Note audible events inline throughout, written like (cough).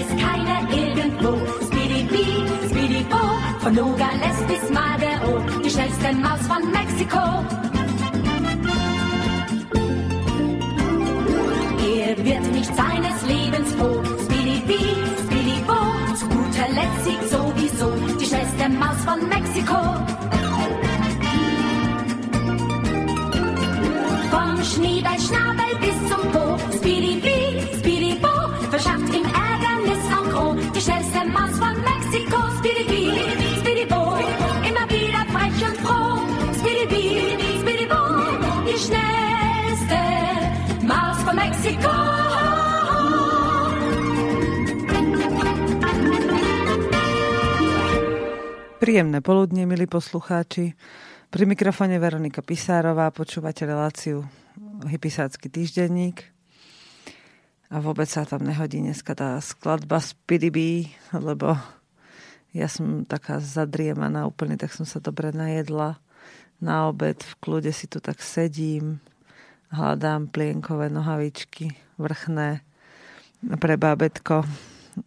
this kinda in Príjemné poludne, milí poslucháči. Pri mikrofone Veronika Pisárová, počúvate reláciu Hypisácky týždenník. A vôbec sa tam nehodí dneska tá skladba z PDB, lebo ja som taká zadriemaná úplne, tak som sa dobre najedla. Na obed v kľude si tu tak sedím, hľadám plienkové nohavičky, vrchné pre bábetko,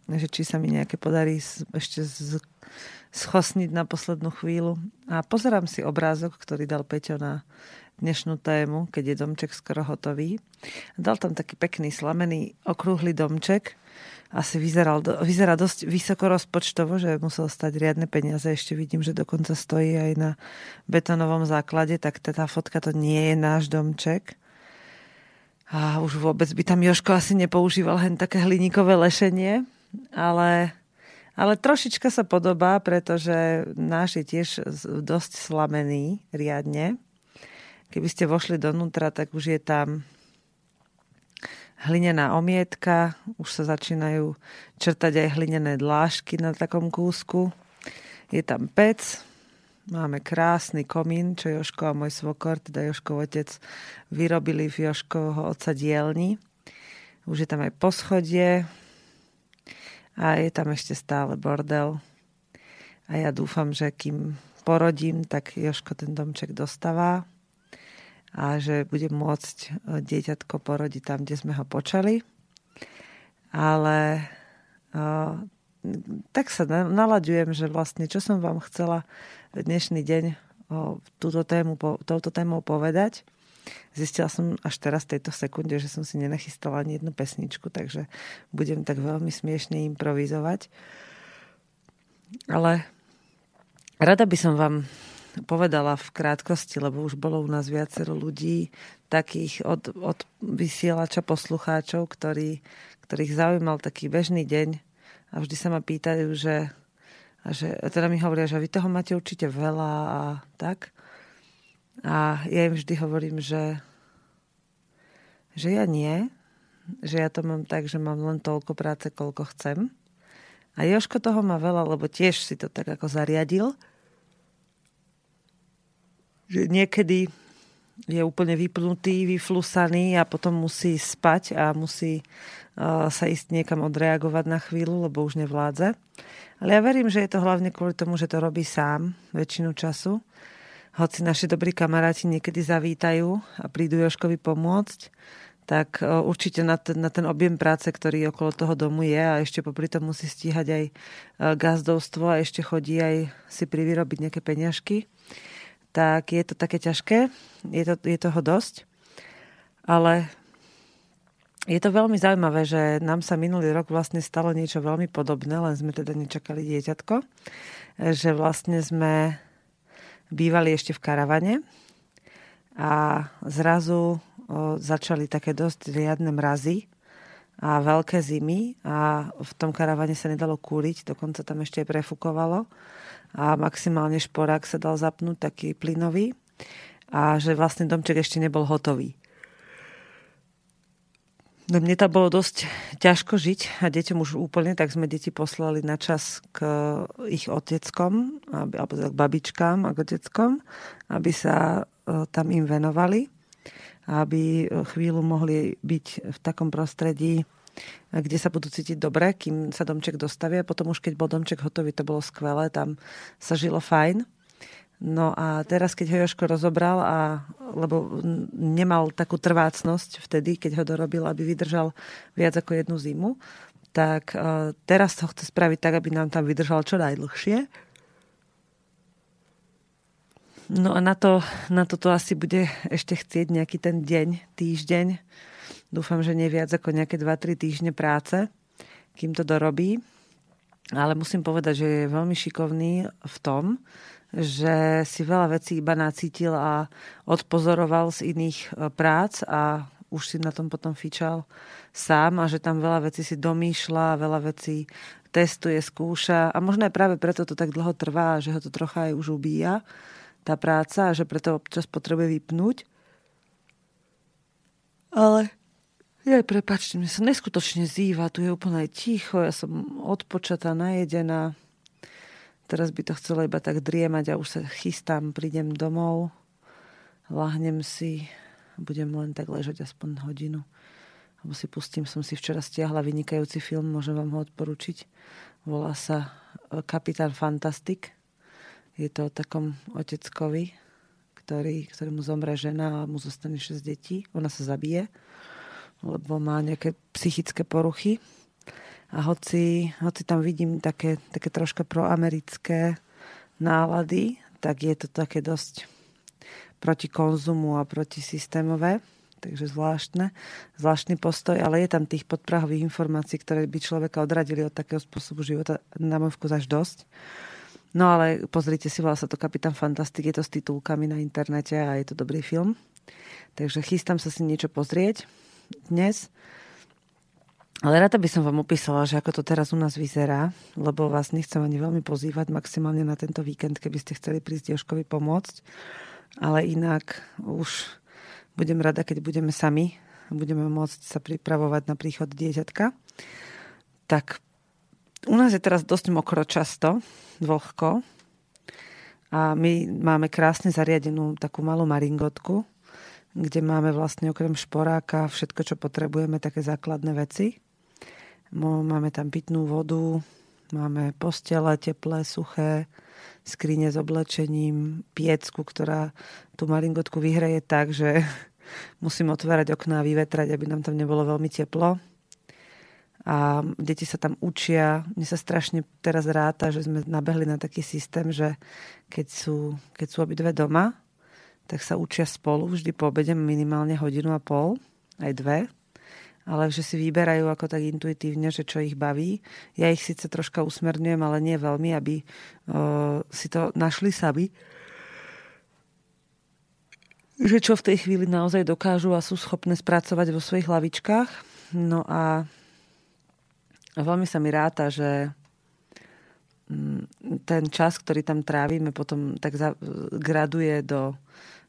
že či sa mi nejaké podarí ešte z schosniť na poslednú chvíľu. A pozerám si obrázok, ktorý dal Peťo na dnešnú tému, keď je domček skoro hotový. Dal tam taký pekný, slamený, okrúhly domček. Asi vyzeral, vyzerá dosť vysoko rozpočtovo, že musel stať riadne peniaze. Ešte vidím, že dokonca stojí aj na betonovom základe, tak tá fotka to nie je náš domček. A už vôbec by tam Joško asi nepoužíval hen také hliníkové lešenie, ale ale trošička sa podobá, pretože náš je tiež dosť slamený riadne. Keby ste vošli donútra, tak už je tam hlinená omietka, už sa začínajú črtať aj hlinené dlášky na takom kúsku. Je tam pec, máme krásny komín, čo Joško a môj svokor, teda Joškov otec, vyrobili v Joškovho otca dielni. Už je tam aj poschodie, a je tam ešte stále bordel. A ja dúfam, že kým porodím, tak Joško ten domček dostáva a že budem môcť e, dieťatko porodiť tam, kde sme ho počali. Ale e, tak sa nalaďujem, že vlastne čo som vám chcela dnešný deň túto tému, touto témou povedať Zistila som až teraz v tejto sekunde, že som si nenachystala ani jednu pesničku, takže budem tak veľmi smiešne improvizovať. Ale rada by som vám povedala v krátkosti, lebo už bolo u nás viacero ľudí, takých od, od vysielača poslucháčov, ktorí, ktorých zaujímal taký bežný deň a vždy sa ma pýtajú, že, a že teda mi hovoria, že vy toho máte určite veľa a tak. A ja im vždy hovorím, že, že ja nie, že ja to mám tak, že mám len toľko práce, koľko chcem. A Joško toho má veľa, lebo tiež si to tak ako zariadil. Že niekedy je úplne vypnutý, vyflusaný a potom musí spať a musí uh, sa ísť niekam odreagovať na chvíľu, lebo už nevládze. Ale ja verím, že je to hlavne kvôli tomu, že to robí sám väčšinu času hoci naši dobrí kamaráti niekedy zavítajú a prídu Joškovi pomôcť, tak e, určite na ten, na ten objem práce, ktorý okolo toho domu je a ešte popri tom musí stíhať aj e, gazdovstvo a ešte chodí aj si privyrobiť nejaké peňažky, tak je to také ťažké, je, to, je toho dosť, ale je to veľmi zaujímavé, že nám sa minulý rok vlastne stalo niečo veľmi podobné, len sme teda nečakali dieťatko, e, že vlastne sme bývali ešte v karavane a zrazu začali také dosť riadne mrazy a veľké zimy a v tom karavane sa nedalo kúriť, dokonca tam ešte aj prefúkovalo a maximálne šporák sa dal zapnúť, taký plynový a že vlastne domček ešte nebol hotový. No mne tam bolo dosť ťažko žiť a deťom už úplne, tak sme deti poslali na čas k ich oteckom, alebo k babičkám a k oteckom, aby sa e, tam im venovali, aby chvíľu mohli byť v takom prostredí, kde sa budú cítiť dobre, kým sa domček dostavia. Potom už keď bol domček hotový, to bolo skvelé, tam sa žilo fajn. No a teraz, keď ho Joško rozobral, a, lebo nemal takú trvácnosť vtedy, keď ho dorobil, aby vydržal viac ako jednu zimu, tak uh, teraz to chce spraviť tak, aby nám tam vydržal čo najdlhšie. No a na to, na to to asi bude ešte chcieť nejaký ten deň, týždeň. Dúfam, že nie viac ako nejaké 2-3 týždne práce, kým to dorobí. Ale musím povedať, že je veľmi šikovný v tom, že si veľa vecí iba nacítil a odpozoroval z iných e, prác a už si na tom potom fičal sám a že tam veľa vecí si domýšľa, veľa vecí testuje, skúša a možno aj práve preto to tak dlho trvá, že ho to trocha aj už ubíja tá práca a že preto občas potrebuje vypnúť. Ale ja prepačte, mne sa neskutočne zýva, tu je úplne ticho, ja som odpočatá, najedená. Teraz by to chcelo iba tak driemať a už sa chystám, prídem domov, lahnem si, budem len tak ležať aspoň hodinu alebo si pustím, som si včera stiahla vynikajúci film, môžem vám ho odporučiť. Volá sa e, Kapitán Fantastik. Je to o takom oteckovi, ktorý, mu zomre žena a mu zostane 6 detí. Ona sa zabije, lebo má nejaké psychické poruchy. A hoci, hoci tam vidím také, také troška proamerické nálady, tak je to také dosť proti konzumu a proti systémové takže zvláštne, zvláštny postoj, ale je tam tých podprahových informácií, ktoré by človeka odradili od takého spôsobu života na môj vkus až dosť. No ale pozrite si, volá sa to Kapitán Fantastik, je to s titulkami na internete a je to dobrý film. Takže chystám sa si niečo pozrieť dnes. Ale rada by som vám opísala, že ako to teraz u nás vyzerá, lebo vás nechcem ani veľmi pozývať maximálne na tento víkend, keby ste chceli prísť Joškovi pomôcť. Ale inak už budem rada, keď budeme sami a budeme môcť sa pripravovať na príchod dieťatka. Tak u nás je teraz dosť mokro často, vlhko. A my máme krásne zariadenú takú malú maringotku, kde máme vlastne okrem šporáka všetko, čo potrebujeme, také základné veci. Máme tam pitnú vodu, máme postele teplé, suché, skrine s oblečením, piecku, ktorá tú maringotku vyhreje tak, že (laughs) musím otvárať okná a vyvetrať, aby nám tam nebolo veľmi teplo. A deti sa tam učia. Mne sa strašne teraz ráta, že sme nabehli na taký systém, že keď sú, keď sú obidve doma, tak sa učia spolu vždy po obede minimálne hodinu a pol, aj dve ale že si vyberajú ako tak intuitívne, že čo ich baví. Ja ich síce troška usmerňujem, ale nie veľmi, aby uh, si to našli sami. Že čo v tej chvíli naozaj dokážu a sú schopné spracovať vo svojich hlavičkách. No a, veľmi sa mi ráta, že mm, ten čas, ktorý tam trávime, potom tak graduje do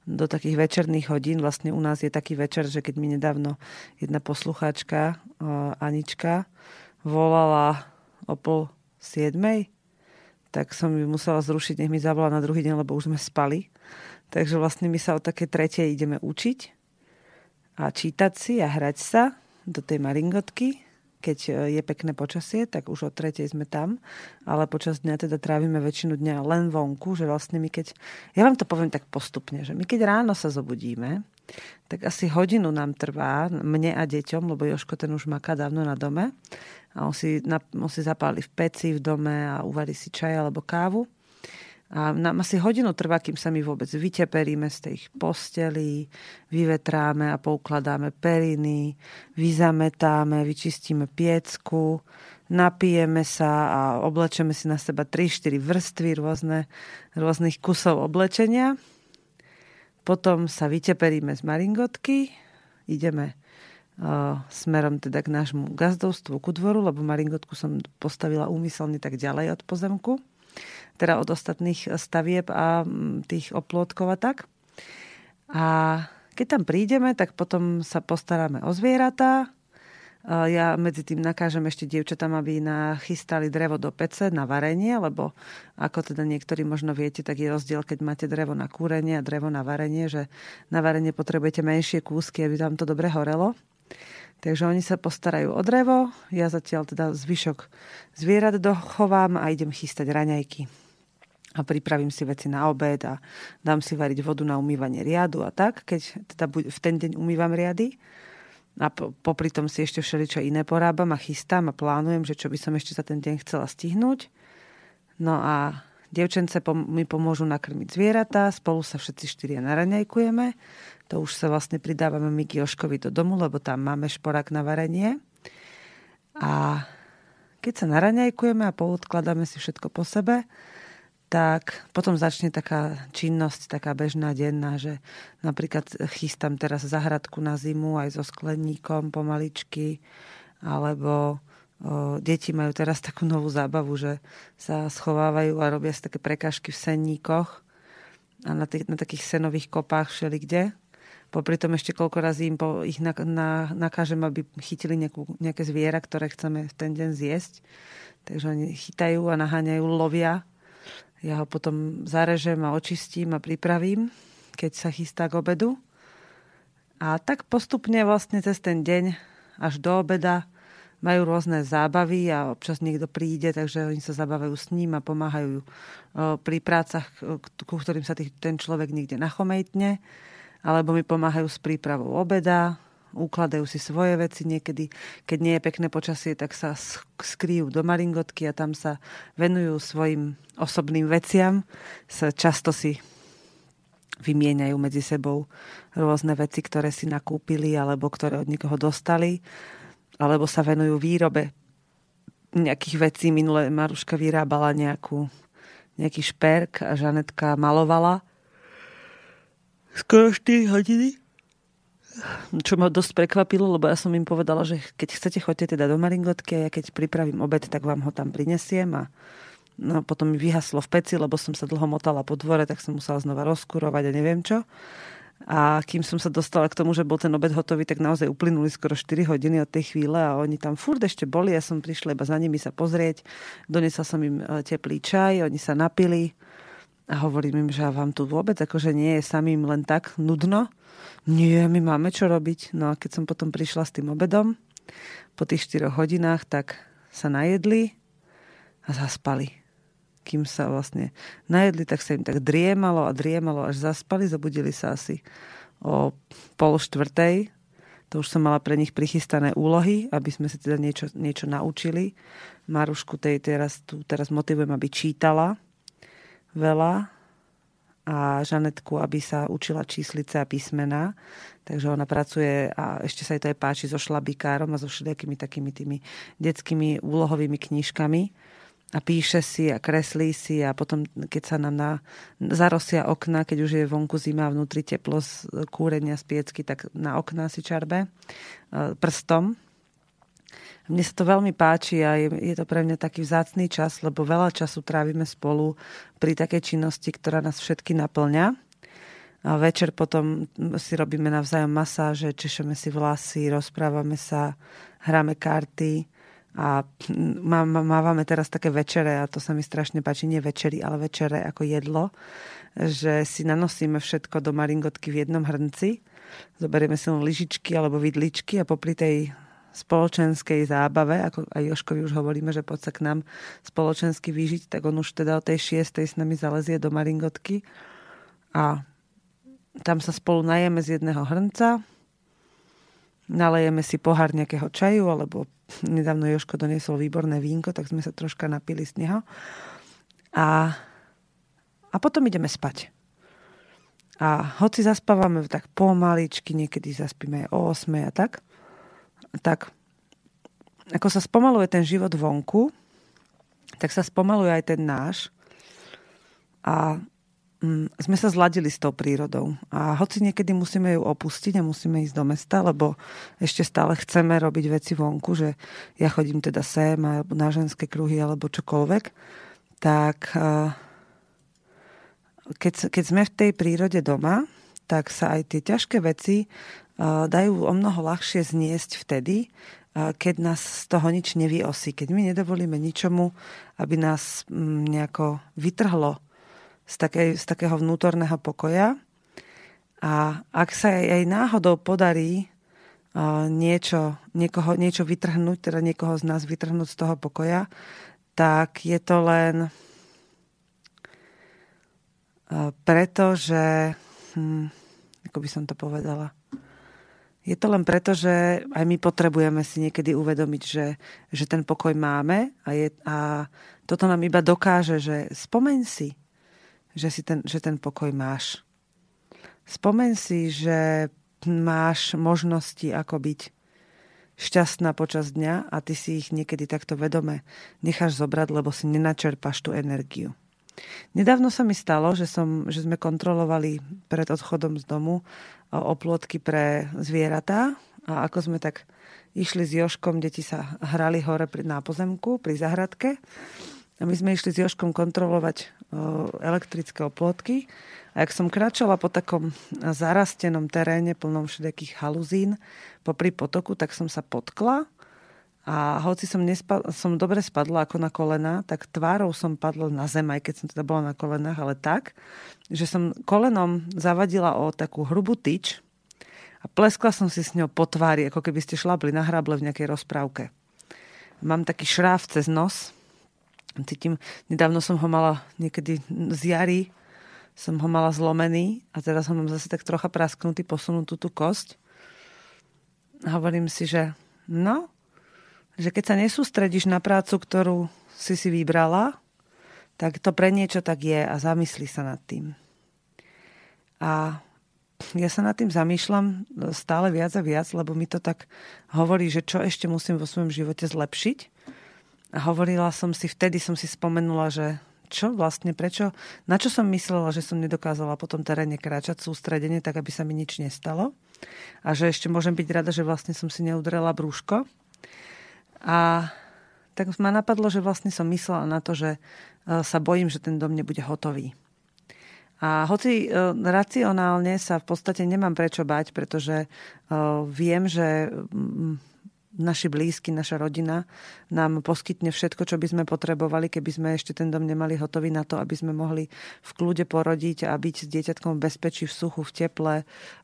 do takých večerných hodín. Vlastne u nás je taký večer, že keď mi nedávno jedna poslucháčka, Anička, volala o pol siedmej, tak som ju musela zrušiť, nech mi zavolá na druhý deň, lebo už sme spali. Takže vlastne my sa o také tretie ideme učiť a čítať si a hrať sa do tej maringotky keď e, je pekné počasie, tak už o tretej sme tam, ale počas dňa teda trávime väčšinu dňa len vonku, že vlastne my keď, ja vám to poviem tak postupne, že my keď ráno sa zobudíme, tak asi hodinu nám trvá, mne a deťom, lebo Joško ten už maká dávno na dome a on si, on si zapáli v peci v dome a uvarí si čaj alebo kávu a nám asi hodinu trvá, kým sa my vôbec vyteperíme z tej posteli, vyvetráme a poukladáme periny, vyzametáme, vyčistíme piecku, napijeme sa a oblečeme si na seba 3-4 vrstvy rôzne, rôznych kusov oblečenia. Potom sa vyteperíme z maringotky, ideme uh, smerom teda k nášmu gazdovstvu ku dvoru, lebo maringotku som postavila úmyselne tak ďalej od pozemku teda od ostatných stavieb a mm, tých oplôtkov a tak. A keď tam prídeme, tak potom sa postaráme o zvieratá. Ja medzi tým nakážem ešte dievčatám, aby nachystali drevo do pece na varenie, lebo ako teda niektorí možno viete, tak je rozdiel, keď máte drevo na kúrenie a drevo na varenie, že na varenie potrebujete menšie kúsky, aby tam to dobre horelo. Takže oni sa postarajú o drevo, ja zatiaľ teda zvyšok zvierat dochovám a idem chystať raňajky a pripravím si veci na obed a dám si variť vodu na umývanie riadu a tak, keď teda v ten deň umývam riady. a popri tom si ešte všeličo iné porábam a chystám a plánujem, že čo by som ešte za ten deň chcela stihnúť. No a devčence mi pomôžu nakrmiť zvieratá, spolu sa všetci štyria naraňajkujeme. To už sa vlastne pridávame Miki Joškovi do domu, lebo tam máme šporák na varenie. A keď sa naraňajkujeme a poodkladáme si všetko po sebe, tak potom začne taká činnosť, taká bežná denná, že napríklad chystám teraz zahradku na zimu aj so skleníkom pomaličky, alebo o, deti majú teraz takú novú zábavu, že sa schovávajú a robia si také prekážky v senníkoch a na, tých, na takých senových kopách všeli kde. Popri tom ešte koľko razy im po, ich na, na, nakážem, aby chytili nejakú, nejaké zviera, ktoré chceme v ten deň zjesť. Takže oni chytajú a naháňajú, lovia ja ho potom zarežem a očistím a pripravím, keď sa chystá k obedu. A tak postupne vlastne cez ten deň až do obeda majú rôzne zábavy a občas niekto príde, takže oni sa zabávajú s ním a pomáhajú pri prácach, ku ktorým sa ten človek niekde nachomejtne, alebo mi pomáhajú s prípravou obeda, ukladajú si svoje veci niekedy. Keď nie je pekné počasie, tak sa skryjú do maringotky a tam sa venujú svojim osobným veciam. Často si vymieňajú medzi sebou rôzne veci, ktoré si nakúpili alebo ktoré od niekoho dostali. Alebo sa venujú výrobe nejakých vecí. Minule Maruška vyrábala nejakú, nejaký šperk a Žanetka malovala skoro 4 hodiny čo ma dosť prekvapilo, lebo ja som im povedala, že keď chcete, choďte teda do Maringotky a ja keď pripravím obed, tak vám ho tam prinesiem a no, potom mi vyhaslo v peci, lebo som sa dlho motala po dvore, tak som musela znova rozkurovať a neviem čo. A kým som sa dostala k tomu, že bol ten obed hotový, tak naozaj uplynuli skoro 4 hodiny od tej chvíle a oni tam furt ešte boli. Ja som prišla iba za nimi sa pozrieť. Donesla som im e, teplý čaj, oni sa napili a hovorím im, že vám tu vôbec akože nie je samým len tak nudno nie, my máme čo robiť. No a keď som potom prišla s tým obedom, po tých 4 hodinách, tak sa najedli a zaspali. Kým sa vlastne najedli, tak sa im tak driemalo a driemalo, až zaspali. Zabudili sa asi o pol štvrtej. To už som mala pre nich prichystané úlohy, aby sme sa teda niečo, niečo naučili. Marušku tej teraz, tu teraz motivujem, aby čítala veľa, a Žanetku, aby sa učila číslice a písmena. Takže ona pracuje a ešte sa jej to aj páči so šlabikárom a so všetkými takými tými detskými úlohovými knižkami a píše si a kreslí si a potom, keď sa nám na, zarosia okna, keď už je vonku zima a vnútri teplo z kúrenia z piecky, tak na okná si čarbe e, prstom mne sa to veľmi páči a je, je to pre mňa taký vzácný čas, lebo veľa času trávime spolu pri takej činnosti, ktorá nás všetky naplňa. A večer potom si robíme navzájom masáže, češeme si vlasy, rozprávame sa, hráme karty a (laughs) mávame teraz také večere a to sa mi strašne páči, nie večery, ale večere ako jedlo, že si nanosíme všetko do maringotky v jednom hrnci, zoberieme si len lyžičky alebo vidličky a popri tej spoločenskej zábave, ako aj Joškovi už hovoríme, že poď sa k nám spoločensky vyžiť, tak on už teda o tej šiestej s nami zalezie do Maringotky a tam sa spolu najeme z jedného hrnca, nalejeme si pohár nejakého čaju, alebo nedávno Joško doniesol výborné vínko, tak sme sa troška napili z neho. A, a potom ideme spať. A hoci zaspávame tak pomaličky, niekedy zaspíme aj o 8 a tak, tak ako sa spomaluje ten život vonku, tak sa spomaluje aj ten náš. A mm, sme sa zladili s tou prírodou. A hoci niekedy musíme ju opustiť a musíme ísť do mesta, lebo ešte stále chceme robiť veci vonku, že ja chodím teda sem alebo na ženské kruhy alebo čokoľvek, tak keď, keď sme v tej prírode doma, tak sa aj tie ťažké veci dajú o mnoho ľahšie zniesť vtedy, keď nás z toho nič nevyosí. Keď my nedovolíme ničomu, aby nás mm, nejako vytrhlo z, takej, z takého vnútorného pokoja. A ak sa aj náhodou podarí niečo, niekoho, niečo vytrhnúť, teda niekoho z nás vytrhnúť z toho pokoja, tak je to len preto, že... Hm, ako by som to povedala Je to len preto, že aj my potrebujeme si niekedy uvedomiť, že, že ten pokoj máme a, je, a toto nám iba dokáže, že spomeň si, že, si ten, že ten pokoj máš. Spomeň si, že máš možnosti, ako byť šťastná počas dňa a ty si ich niekedy takto vedome necháš zobrať, lebo si nenačerpaš tú energiu. Nedávno sa mi stalo, že, som, že sme kontrolovali pred odchodom z domu oplotky pre zvieratá a ako sme tak išli s Joškom, deti sa hrali hore na pozemku pri zahradke. A my sme išli s Joškom kontrolovať elektrické oplotky a ak som kráčala po takom zarastenom teréne plnom všetkých haluzín popri potoku, tak som sa potkla a hoci som, nespad, som dobre spadla ako na kolena, tak tvárou som padla na zem, aj keď som teda bola na kolenách, ale tak, že som kolenom zavadila o takú hrubú tyč a pleskla som si s ňou po tvári, ako keby ste šlapli na hrable v nejakej rozprávke. Mám taký šráf cez nos. Cítim, nedávno som ho mala niekedy z jary, som ho mala zlomený a teraz ho mám zase tak trocha prasknutý, posunutú tú kosť. A hovorím si, že no, že keď sa nesústredíš na prácu, ktorú si si vybrala, tak to pre niečo tak je a zamyslí sa nad tým. A ja sa nad tým zamýšľam stále viac a viac, lebo mi to tak hovorí, že čo ešte musím vo svojom živote zlepšiť. A hovorila som si, vtedy som si spomenula, že čo vlastne, prečo, na čo som myslela, že som nedokázala po tom teréne kráčať sústredenie, tak aby sa mi nič nestalo. A že ešte môžem byť rada, že vlastne som si neudrela brúško. A tak ma napadlo, že vlastne som myslela na to, že e, sa bojím, že ten dom nebude hotový. A hoci e, racionálne sa v podstate nemám prečo bať, pretože e, viem, že naši blízky, naša rodina nám poskytne všetko, čo by sme potrebovali, keby sme ešte ten dom nemali hotový na to, aby sme mohli v kľude porodiť a byť s dieťatkom v bezpečí, v suchu, v teple,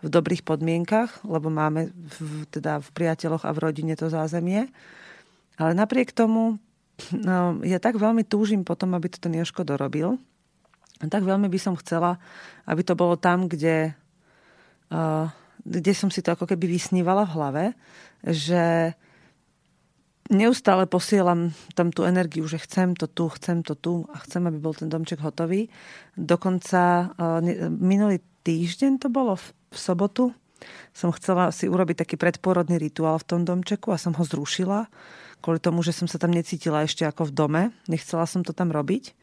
v dobrých podmienkach, lebo máme v, teda v priateľoch a v rodine to zázemie. Ale napriek tomu no, ja tak veľmi túžim potom, aby to ten Joško dorobil. A tak veľmi by som chcela, aby to bolo tam, kde, uh, kde som si to ako keby vysnívala v hlave, že neustále posielam tam tú energiu, že chcem to tu, chcem to tu a chcem, aby bol ten domček hotový. Dokonca uh, minulý týždeň to bolo v, v sobotu, som chcela si urobiť taký predporodný rituál v tom domčeku a som ho zrušila kvôli tomu, že som sa tam necítila ešte ako v dome. Nechcela som to tam robiť.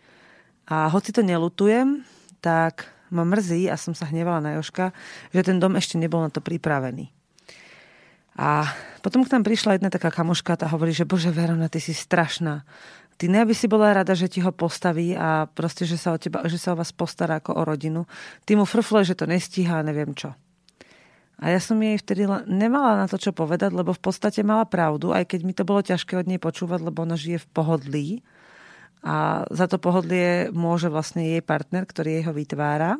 A hoci to nelutujem, tak ma mrzí a som sa hnevala na Joška, že ten dom ešte nebol na to pripravený. A potom k nám prišla jedna taká kamoška a hovorí, že bože Verona, ty si strašná. Ty ne, aby si bola rada, že ti ho postaví a proste, že sa o, teba, že sa o vás postará ako o rodinu. Ty mu frfle, že to nestíha a neviem čo. A ja som jej vtedy nemala na to, čo povedať, lebo v podstate mala pravdu, aj keď mi to bolo ťažké od nej počúvať, lebo ona žije v pohodlí. A za to pohodlie môže vlastne jej partner, ktorý jej ho vytvára.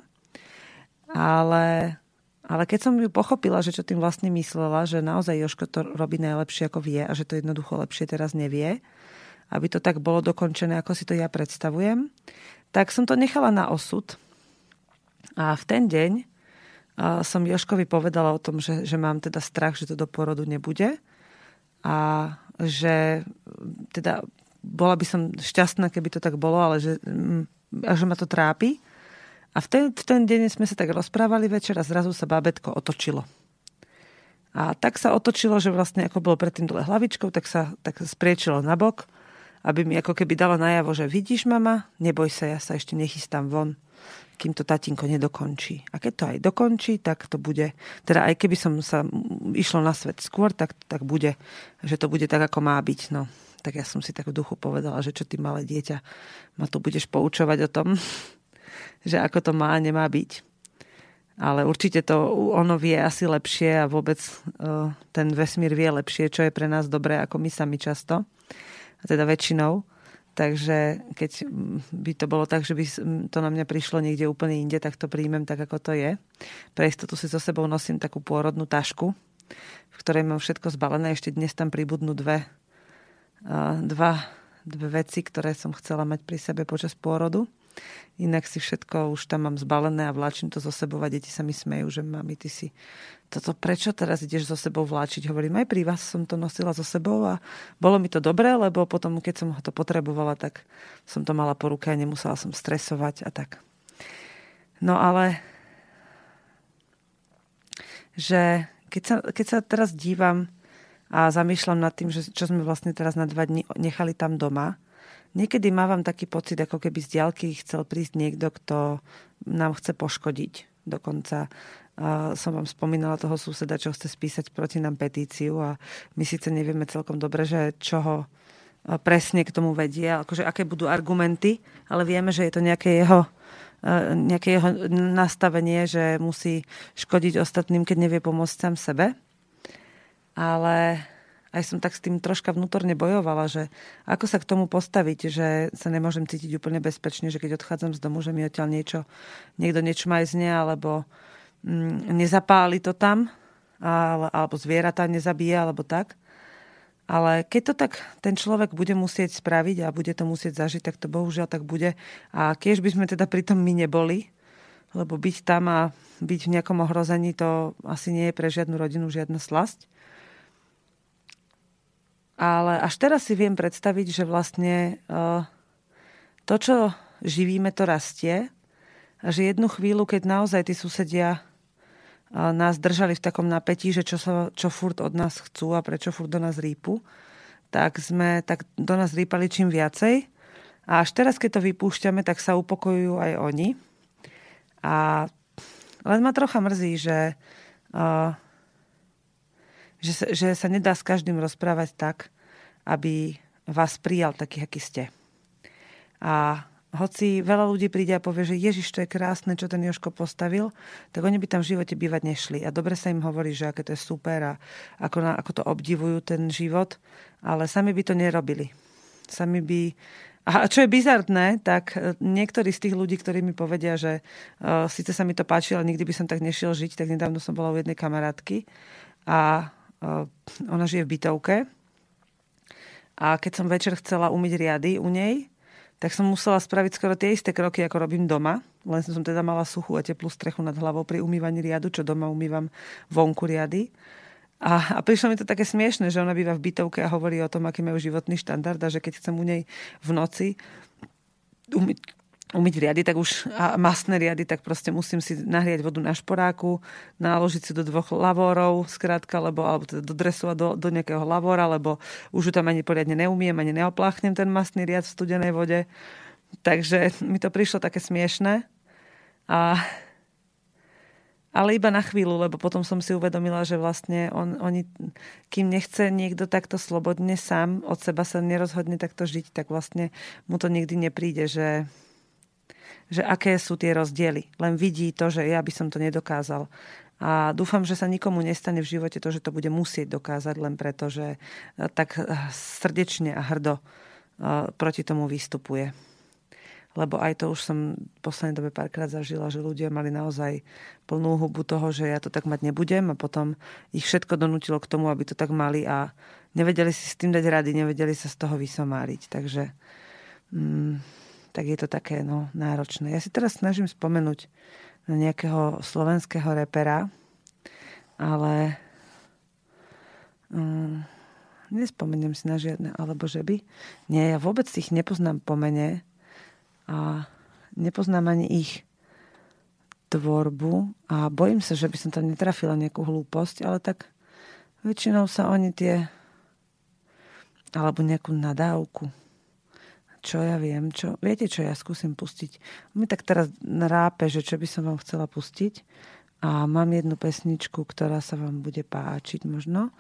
Ale, ale keď som ju pochopila, že čo tým vlastne myslela, že naozaj Joško to robí najlepšie, ako vie a že to jednoducho lepšie teraz nevie, aby to tak bolo dokončené, ako si to ja predstavujem, tak som to nechala na osud. A v ten deň som Joškovi povedala o tom, že, že mám teda strach, že to do porodu nebude a že teda bola by som šťastná, keby to tak bolo, ale že, mm, a že ma to trápi. A v ten, v ten deň sme sa tak rozprávali večer a zrazu sa bábetko otočilo. A tak sa otočilo, že vlastne ako bolo predtým dole hlavičkou, tak sa tak spriečilo na bok, aby mi ako keby dalo najavo, že vidíš mama, neboj sa, ja sa ešte nechystám von kým to tatínko nedokončí. A keď to aj dokončí, tak to bude, teda aj keby som sa išlo na svet skôr, tak, tak bude, že to bude tak, ako má byť. No, tak ja som si tak v duchu povedala, že čo ty malé dieťa, ma tu budeš poučovať o tom, (laughs) že ako to má, nemá byť. Ale určite to ono vie asi lepšie a vôbec uh, ten vesmír vie lepšie, čo je pre nás dobré, ako my sami často. A teda väčšinou. Takže keď by to bolo tak, že by to na mňa prišlo niekde úplne inde, tak to príjmem tak, ako to je. Pre istotu si so sebou nosím takú pôrodnú tašku, v ktorej mám všetko zbalené. Ešte dnes tam pribudnú dve, dva, dve veci, ktoré som chcela mať pri sebe počas pôrodu. Inak si všetko už tam mám zbalené a vláčim to zo sebou a deti sa mi smejú, že mami, ty si toto prečo teraz ideš so sebou vláčiť? Hovorím, aj pri vás som to nosila so sebou a bolo mi to dobré, lebo potom, keď som ho to potrebovala, tak som to mala po ruke a nemusela som stresovať a tak. No ale že keď sa, keď sa teraz dívam a zamýšľam nad tým, že čo sme vlastne teraz na dva dní nechali tam doma, Niekedy mávam taký pocit, ako keby z diaľky chcel prísť niekto, kto nám chce poškodiť. Dokonca uh, som vám spomínala toho suseda, čo chce spísať proti nám petíciu a my síce nevieme celkom dobre, že čo ho presne k tomu vedie, akože aké budú argumenty, ale vieme, že je to nejaké jeho, nejaké jeho nastavenie, že musí škodiť ostatným, keď nevie pomôcť sám sebe. Ale aj som tak s tým troška vnútorne bojovala, že ako sa k tomu postaviť, že sa nemôžem cítiť úplne bezpečne, že keď odchádzam z domu, že mi odtiaľ niečo, niekto niečo majzne, alebo mm, nezapáli to tam, ale, alebo zvieratá nezabíja, alebo tak. Ale keď to tak ten človek bude musieť spraviť a bude to musieť zažiť, tak to bohužiaľ tak bude. A keď by sme teda pritom my neboli, lebo byť tam a byť v nejakom ohrození, to asi nie je pre žiadnu rodinu žiadna slasť. Ale až teraz si viem predstaviť, že vlastne uh, to, čo živíme, to rastie. A že jednu chvíľu, keď naozaj tí susedia uh, nás držali v takom napätí, že čo, sa, čo furt od nás chcú a prečo furt do nás rýpu, tak sme tak do nás rýpali čím viacej. A až teraz, keď to vypúšťame, tak sa upokojujú aj oni. A len ma trocha mrzí, že uh, že sa, že sa nedá s každým rozprávať tak, aby vás prijal taký, aký ste. A hoci veľa ľudí príde a povie, že Ježiš, to je krásne, čo ten Joško postavil, tak oni by tam v živote bývať nešli. A dobre sa im hovorí, že aké to je super a ako, na, ako to obdivujú ten život, ale sami by to nerobili. Sami by... A čo je bizartné, tak e, niektorí z tých ľudí, ktorí mi povedia, že uh, síce sa mi to páči, ale nikdy by som tak nešiel žiť, tak nedávno som bola u jednej kamarátky a ona žije v bytovke a keď som večer chcela umyť riady u nej, tak som musela spraviť skoro tie isté kroky, ako robím doma. Len som teda mala suchú a teplú strechu nad hlavou pri umývaní riadu, čo doma umývam vonku riady. A, a prišlo mi to také smiešne, že ona býva v bytovke a hovorí o tom, aký majú životný štandard a že keď chcem u nej v noci umyť umyť riady, tak už a masné riady, tak proste musím si nahriať vodu na šporáku, naložiť si do dvoch lavórov, skrátka, lebo, alebo teda do dresu a do, do nejakého lavóra, lebo už ju tam ani poriadne neumiem, ani neopláchnem ten masný riad v studenej vode. Takže mi to prišlo také smiešné. A, ale iba na chvíľu, lebo potom som si uvedomila, že vlastne on, oni, kým nechce niekto takto slobodne sám od seba sa nerozhodne takto žiť, tak vlastne mu to nikdy nepríde, že že aké sú tie rozdiely. Len vidí to, že ja by som to nedokázal. A dúfam, že sa nikomu nestane v živote to, že to bude musieť dokázať len preto, že e, tak e, srdečne a hrdo e, proti tomu vystupuje. Lebo aj to už som v poslednej dobe párkrát zažila, že ľudia mali naozaj plnú hubu toho, že ja to tak mať nebudem a potom ich všetko donútilo k tomu, aby to tak mali a nevedeli si s tým dať rady, nevedeli sa z toho vysomáriť. Takže mm, tak je to také no, náročné. Ja si teraz snažím spomenúť na nejakého slovenského repera, ale um, nespomeniem si na žiadne, alebo že by. Nie, ja vôbec ich nepoznám po mene a nepoznám ani ich tvorbu a bojím sa, že by som tam netrafila nejakú hlúposť, ale tak väčšinou sa oni tie alebo nejakú nadávku čo ja viem, čo, viete čo, ja skúsim pustiť. Mi tak teraz rápe, že čo by som vám chcela pustiť a mám jednu pesničku, ktorá sa vám bude páčiť možno.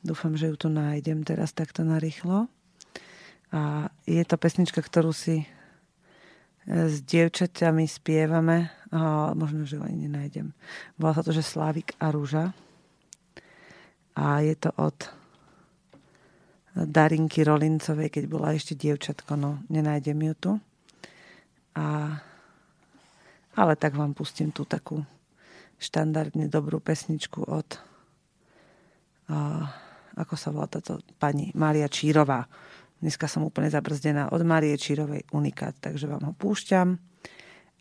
Dúfam, že ju tu nájdem teraz takto narýchlo. A je to pesnička, ktorú si e, s dievčaťami spievame a možno, že ju ani nenájdem. Volá sa to, že Slávik a Rúža. A je to od Darinky Rolincovej, keď bola ešte dievčatko, no nenájdem ju tu. A, ale tak vám pustím tú takú štandardne dobrú pesničku od a, ako sa volá táto pani Mária Čírová. Dneska som úplne zabrzdená od Márie Čírovej Unikát, takže vám ho púšťam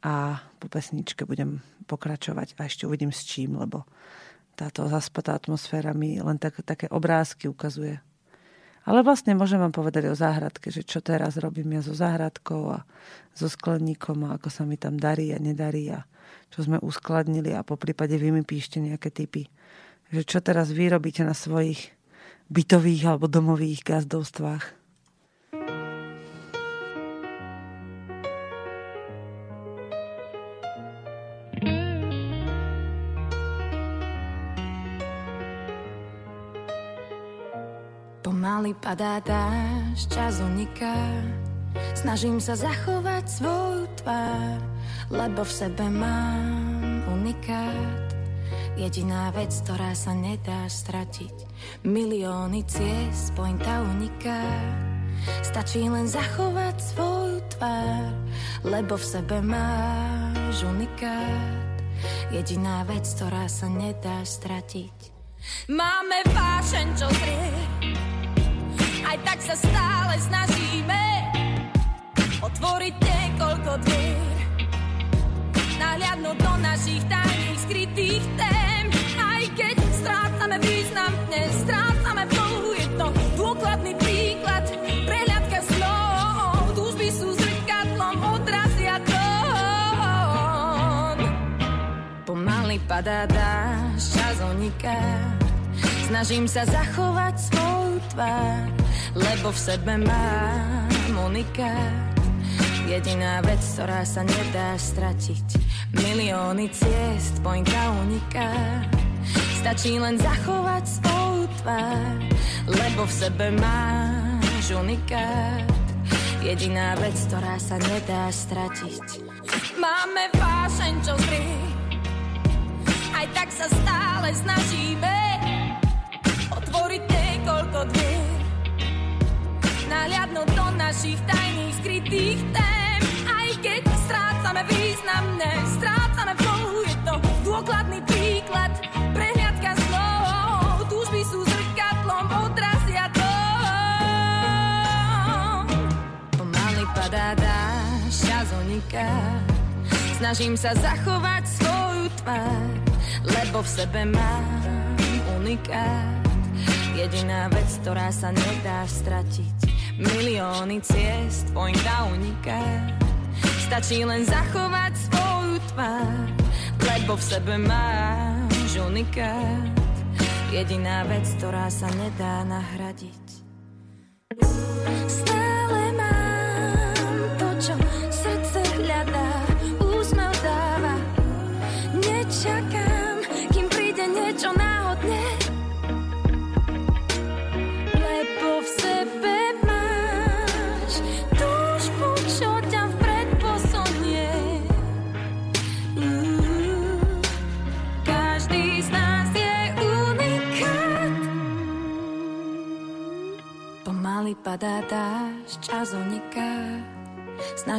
a po pesničke budem pokračovať a ešte uvidím s čím, lebo táto zaspatá atmosféra mi len tak, také obrázky ukazuje. Ale vlastne môžem vám povedať o záhradke, že čo teraz robím ja so záhradkou a so skleníkom a ako sa mi tam darí a nedarí a čo sme uskladnili a po prípade vy mi píšte nejaké typy. Že čo teraz vy robíte na svojich bytových alebo domových gazdovstvách. Pomaly padá dáš, čas uniká. Snažím sa zachovať svoju tvár Lebo v sebe mám unikát. Jediná vec, ktorá sa nedá stratiť Milióny ciest, pointa uniká. Stačí len zachovať svoju tvár Lebo v sebe máš unikát. Jediná vec, ktorá sa nedá stratiť. Máme vášeň, čo zrie aj tak sa stále snažíme otvoriť niekoľko dvier. Nahliadnúť do našich tajných skrytých tém, aj keď strácame význam, strácame plohu, je to dôkladný príklad, prehľadka snov, túžby sú zrkadlom, odrazia tón. Pomaly padá dáš, čas uniká, snažím sa zachovať svoju tvár, lebo v sebe mám unikát. Jediná vec, ktorá sa nedá stratiť. Milióny ciest, pointa uniká. Stačí len zachovať svoju tvár, lebo v sebe máš unikát. Jediná vec, ktorá sa nedá stratiť. Máme vášeň, čo zrie, aj tak sa stále snažíme otvoriť niekoľko dvier nahliadnúť do našich tajných skrytých tém. Aj keď strácame významné, strácame flow, je to dôkladný príklad, prehliadka slov, túžby sú zrkadlom, odrazia to. Pomaly padá dáš, čas uniká, snažím sa zachovať svoju tvár, lebo v sebe mám unikát. Jediná vec, ktorá sa nedá stratiť Milióny ciest, pointa uniká. Stačí len zachovať svoju tvár, lebo v sebe máš unikát. Jediná vec, ktorá sa nedá nahradiť.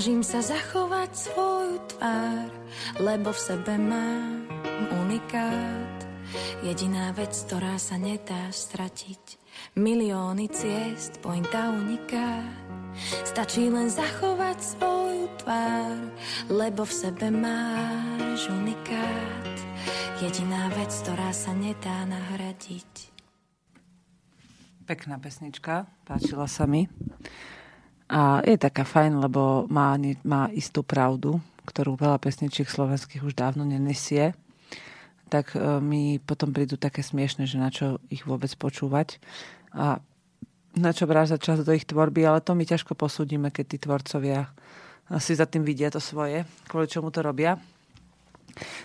Snažím sa zachovať svoju tvár, lebo v sebe mám unikát. Jediná vec, ktorá sa nedá stratiť. Milióny ciest, pointa uniká. Stačí len zachovať svoju tvár, lebo v sebe máš unikát. Jediná vec, ktorá sa nedá nahradiť. Pekná pesnička, páčila sa mi. A je taká fajn, lebo má, má istú pravdu, ktorú veľa pesničiek slovenských už dávno nenesie. Tak e, mi potom prídu také smiešne, že na čo ich vôbec počúvať. A na čo brať čas do ich tvorby, ale to my ťažko posúdime, keď tí tvorcovia si za tým vidia to svoje, kvôli čomu to robia.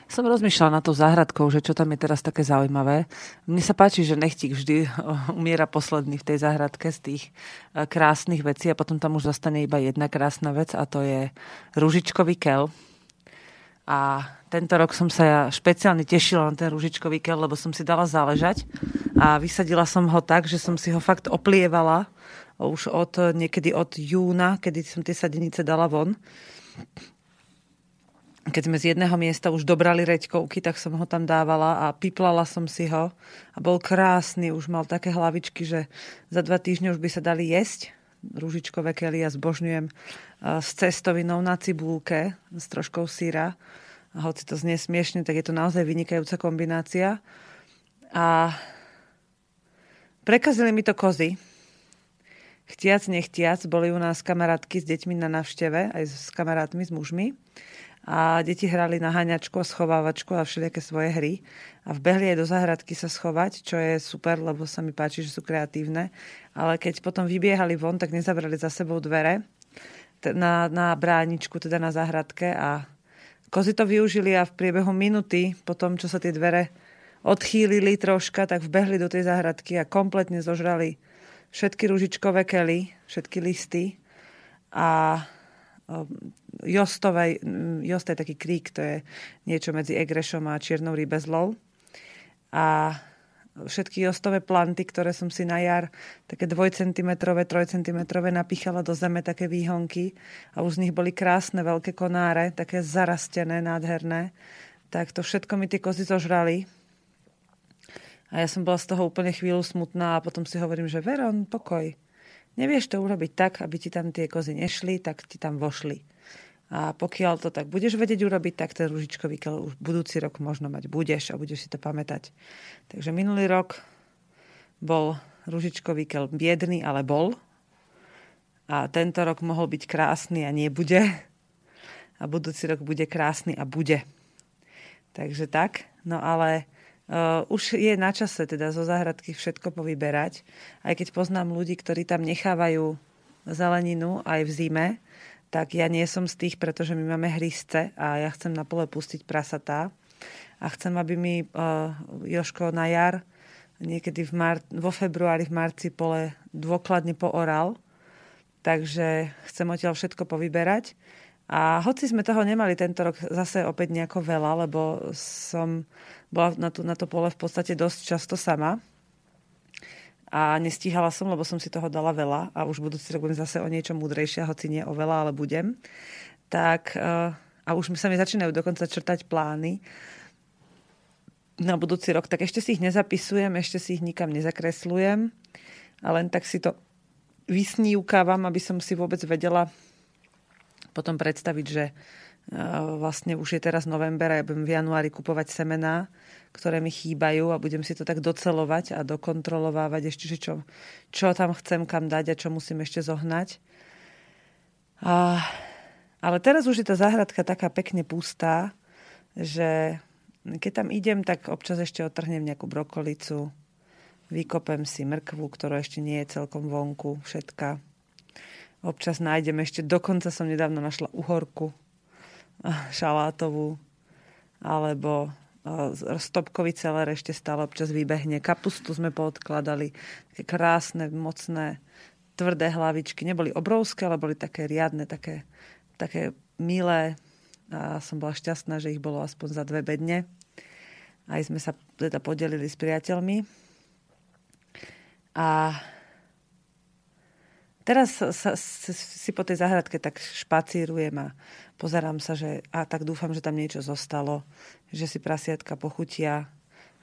Som rozmýšľala na to záhradkou, že čo tam je teraz také zaujímavé. Mne sa páči, že nechtík vždy (laughs) umiera posledný v tej záhradke z tých e, krásnych vecí a potom tam už zostane iba jedna krásna vec a to je ružičkový kel. A tento rok som sa ja špeciálne tešila na ten ružičkový kel, lebo som si dala záležať a vysadila som ho tak, že som si ho fakt oplievala už od niekedy od júna, kedy som tie sadenice dala von keď sme z jedného miesta už dobrali reďkovky, tak som ho tam dávala a piplala som si ho a bol krásny, už mal také hlavičky, že za dva týždne už by sa dali jesť. rúžičkové kely a zbožňujem s cestovinou na cibulke s troškou syra. A hoci to znie smiešne, tak je to naozaj vynikajúca kombinácia. A prekazili mi to kozy. Chtiac, nechtiac, boli u nás kamarátky s deťmi na návšteve, aj s kamarátmi, s mužmi a deti hrali na haňačku a schovávačku a všelijaké svoje hry. A vbehli aj do záhradky sa schovať, čo je super, lebo sa mi páči, že sú kreatívne. Ale keď potom vybiehali von, tak nezabrali za sebou dvere na, na bráničku, teda na záhradke. A kozy to využili a v priebehu minuty, po tom, čo sa tie dvere odchýlili troška, tak vbehli do tej záhradky a kompletne zožrali všetky ružičkové kely, všetky listy. A Jostovej, Jost je taký krík, to je niečo medzi Egrešom a Čiernou rybezlou. A všetky jostové planty, ktoré som si na jar, také 2 cm, 3 cm napíchala do zeme, také výhonky a už z nich boli krásne veľké konáre, také zarastené, nádherné. Tak to všetko mi tie kozy zožrali. A ja som bola z toho úplne chvíľu smutná a potom si hovorím, že Veron, pokoj. Nevieš to urobiť tak, aby ti tam tie kozy nešli, tak ti tam vošli. A pokiaľ to tak budeš vedieť urobiť, tak ten ružičkový kel už budúci rok možno mať budeš a budeš si to pamätať. Takže minulý rok bol ružičkový kel biedný, ale bol. A tento rok mohol byť krásny a nebude. A budúci rok bude krásny a bude. Takže tak. No ale Uh, už je na čase teda zo záhradky všetko povyberať. Aj keď poznám ľudí, ktorí tam nechávajú zeleninu aj v zime, tak ja nie som z tých, pretože my máme hryzce a ja chcem na pole pustiť prasatá. A chcem, aby mi uh, Joško na jar, niekedy v mar- vo februári, v marci pole dôkladne pooral. Takže chcem odtiaľ všetko povyberať. A hoci sme toho nemali tento rok zase opäť nejako veľa, lebo som bola na, to, na to pole v podstate dosť často sama. A nestíhala som, lebo som si toho dala veľa a už budúci rok budem zase o niečo múdrejšia, hoci nie o veľa, ale budem. Tak, eh, a už sa mi začínajú dokonca črtať plány na budúci rok, tak ešte si ich nezapisujem, ešte si ich nikam nezakreslujem a len tak si to vysníukávam, aby som si vôbec vedela potom predstaviť, že vlastne už je teraz november a ja budem v januári kupovať semená, ktoré mi chýbajú a budem si to tak docelovať a dokontrolovávať ešte, že čo, čo tam chcem kam dať a čo musím ešte zohnať. A, ale teraz už je tá záhradka taká pekne pustá, že keď tam idem, tak občas ešte otrhnem nejakú brokolicu, vykopem si mrkvu, ktorá ešte nie je celkom vonku, všetka. Občas nájdem ešte, dokonca som nedávno našla uhorku, šalátovú, alebo stopkový celer ešte stále občas vybehne. Kapustu sme podkladali, také krásne, mocné, tvrdé hlavičky. Neboli obrovské, ale boli také riadne, také, také milé. A som bola šťastná, že ich bolo aspoň za dve bedne. Aj sme sa teda podelili s priateľmi. A teraz sa, si po tej záhradke tak špacírujem a pozerám sa, že a tak dúfam, že tam niečo zostalo, že si prasiatka pochutia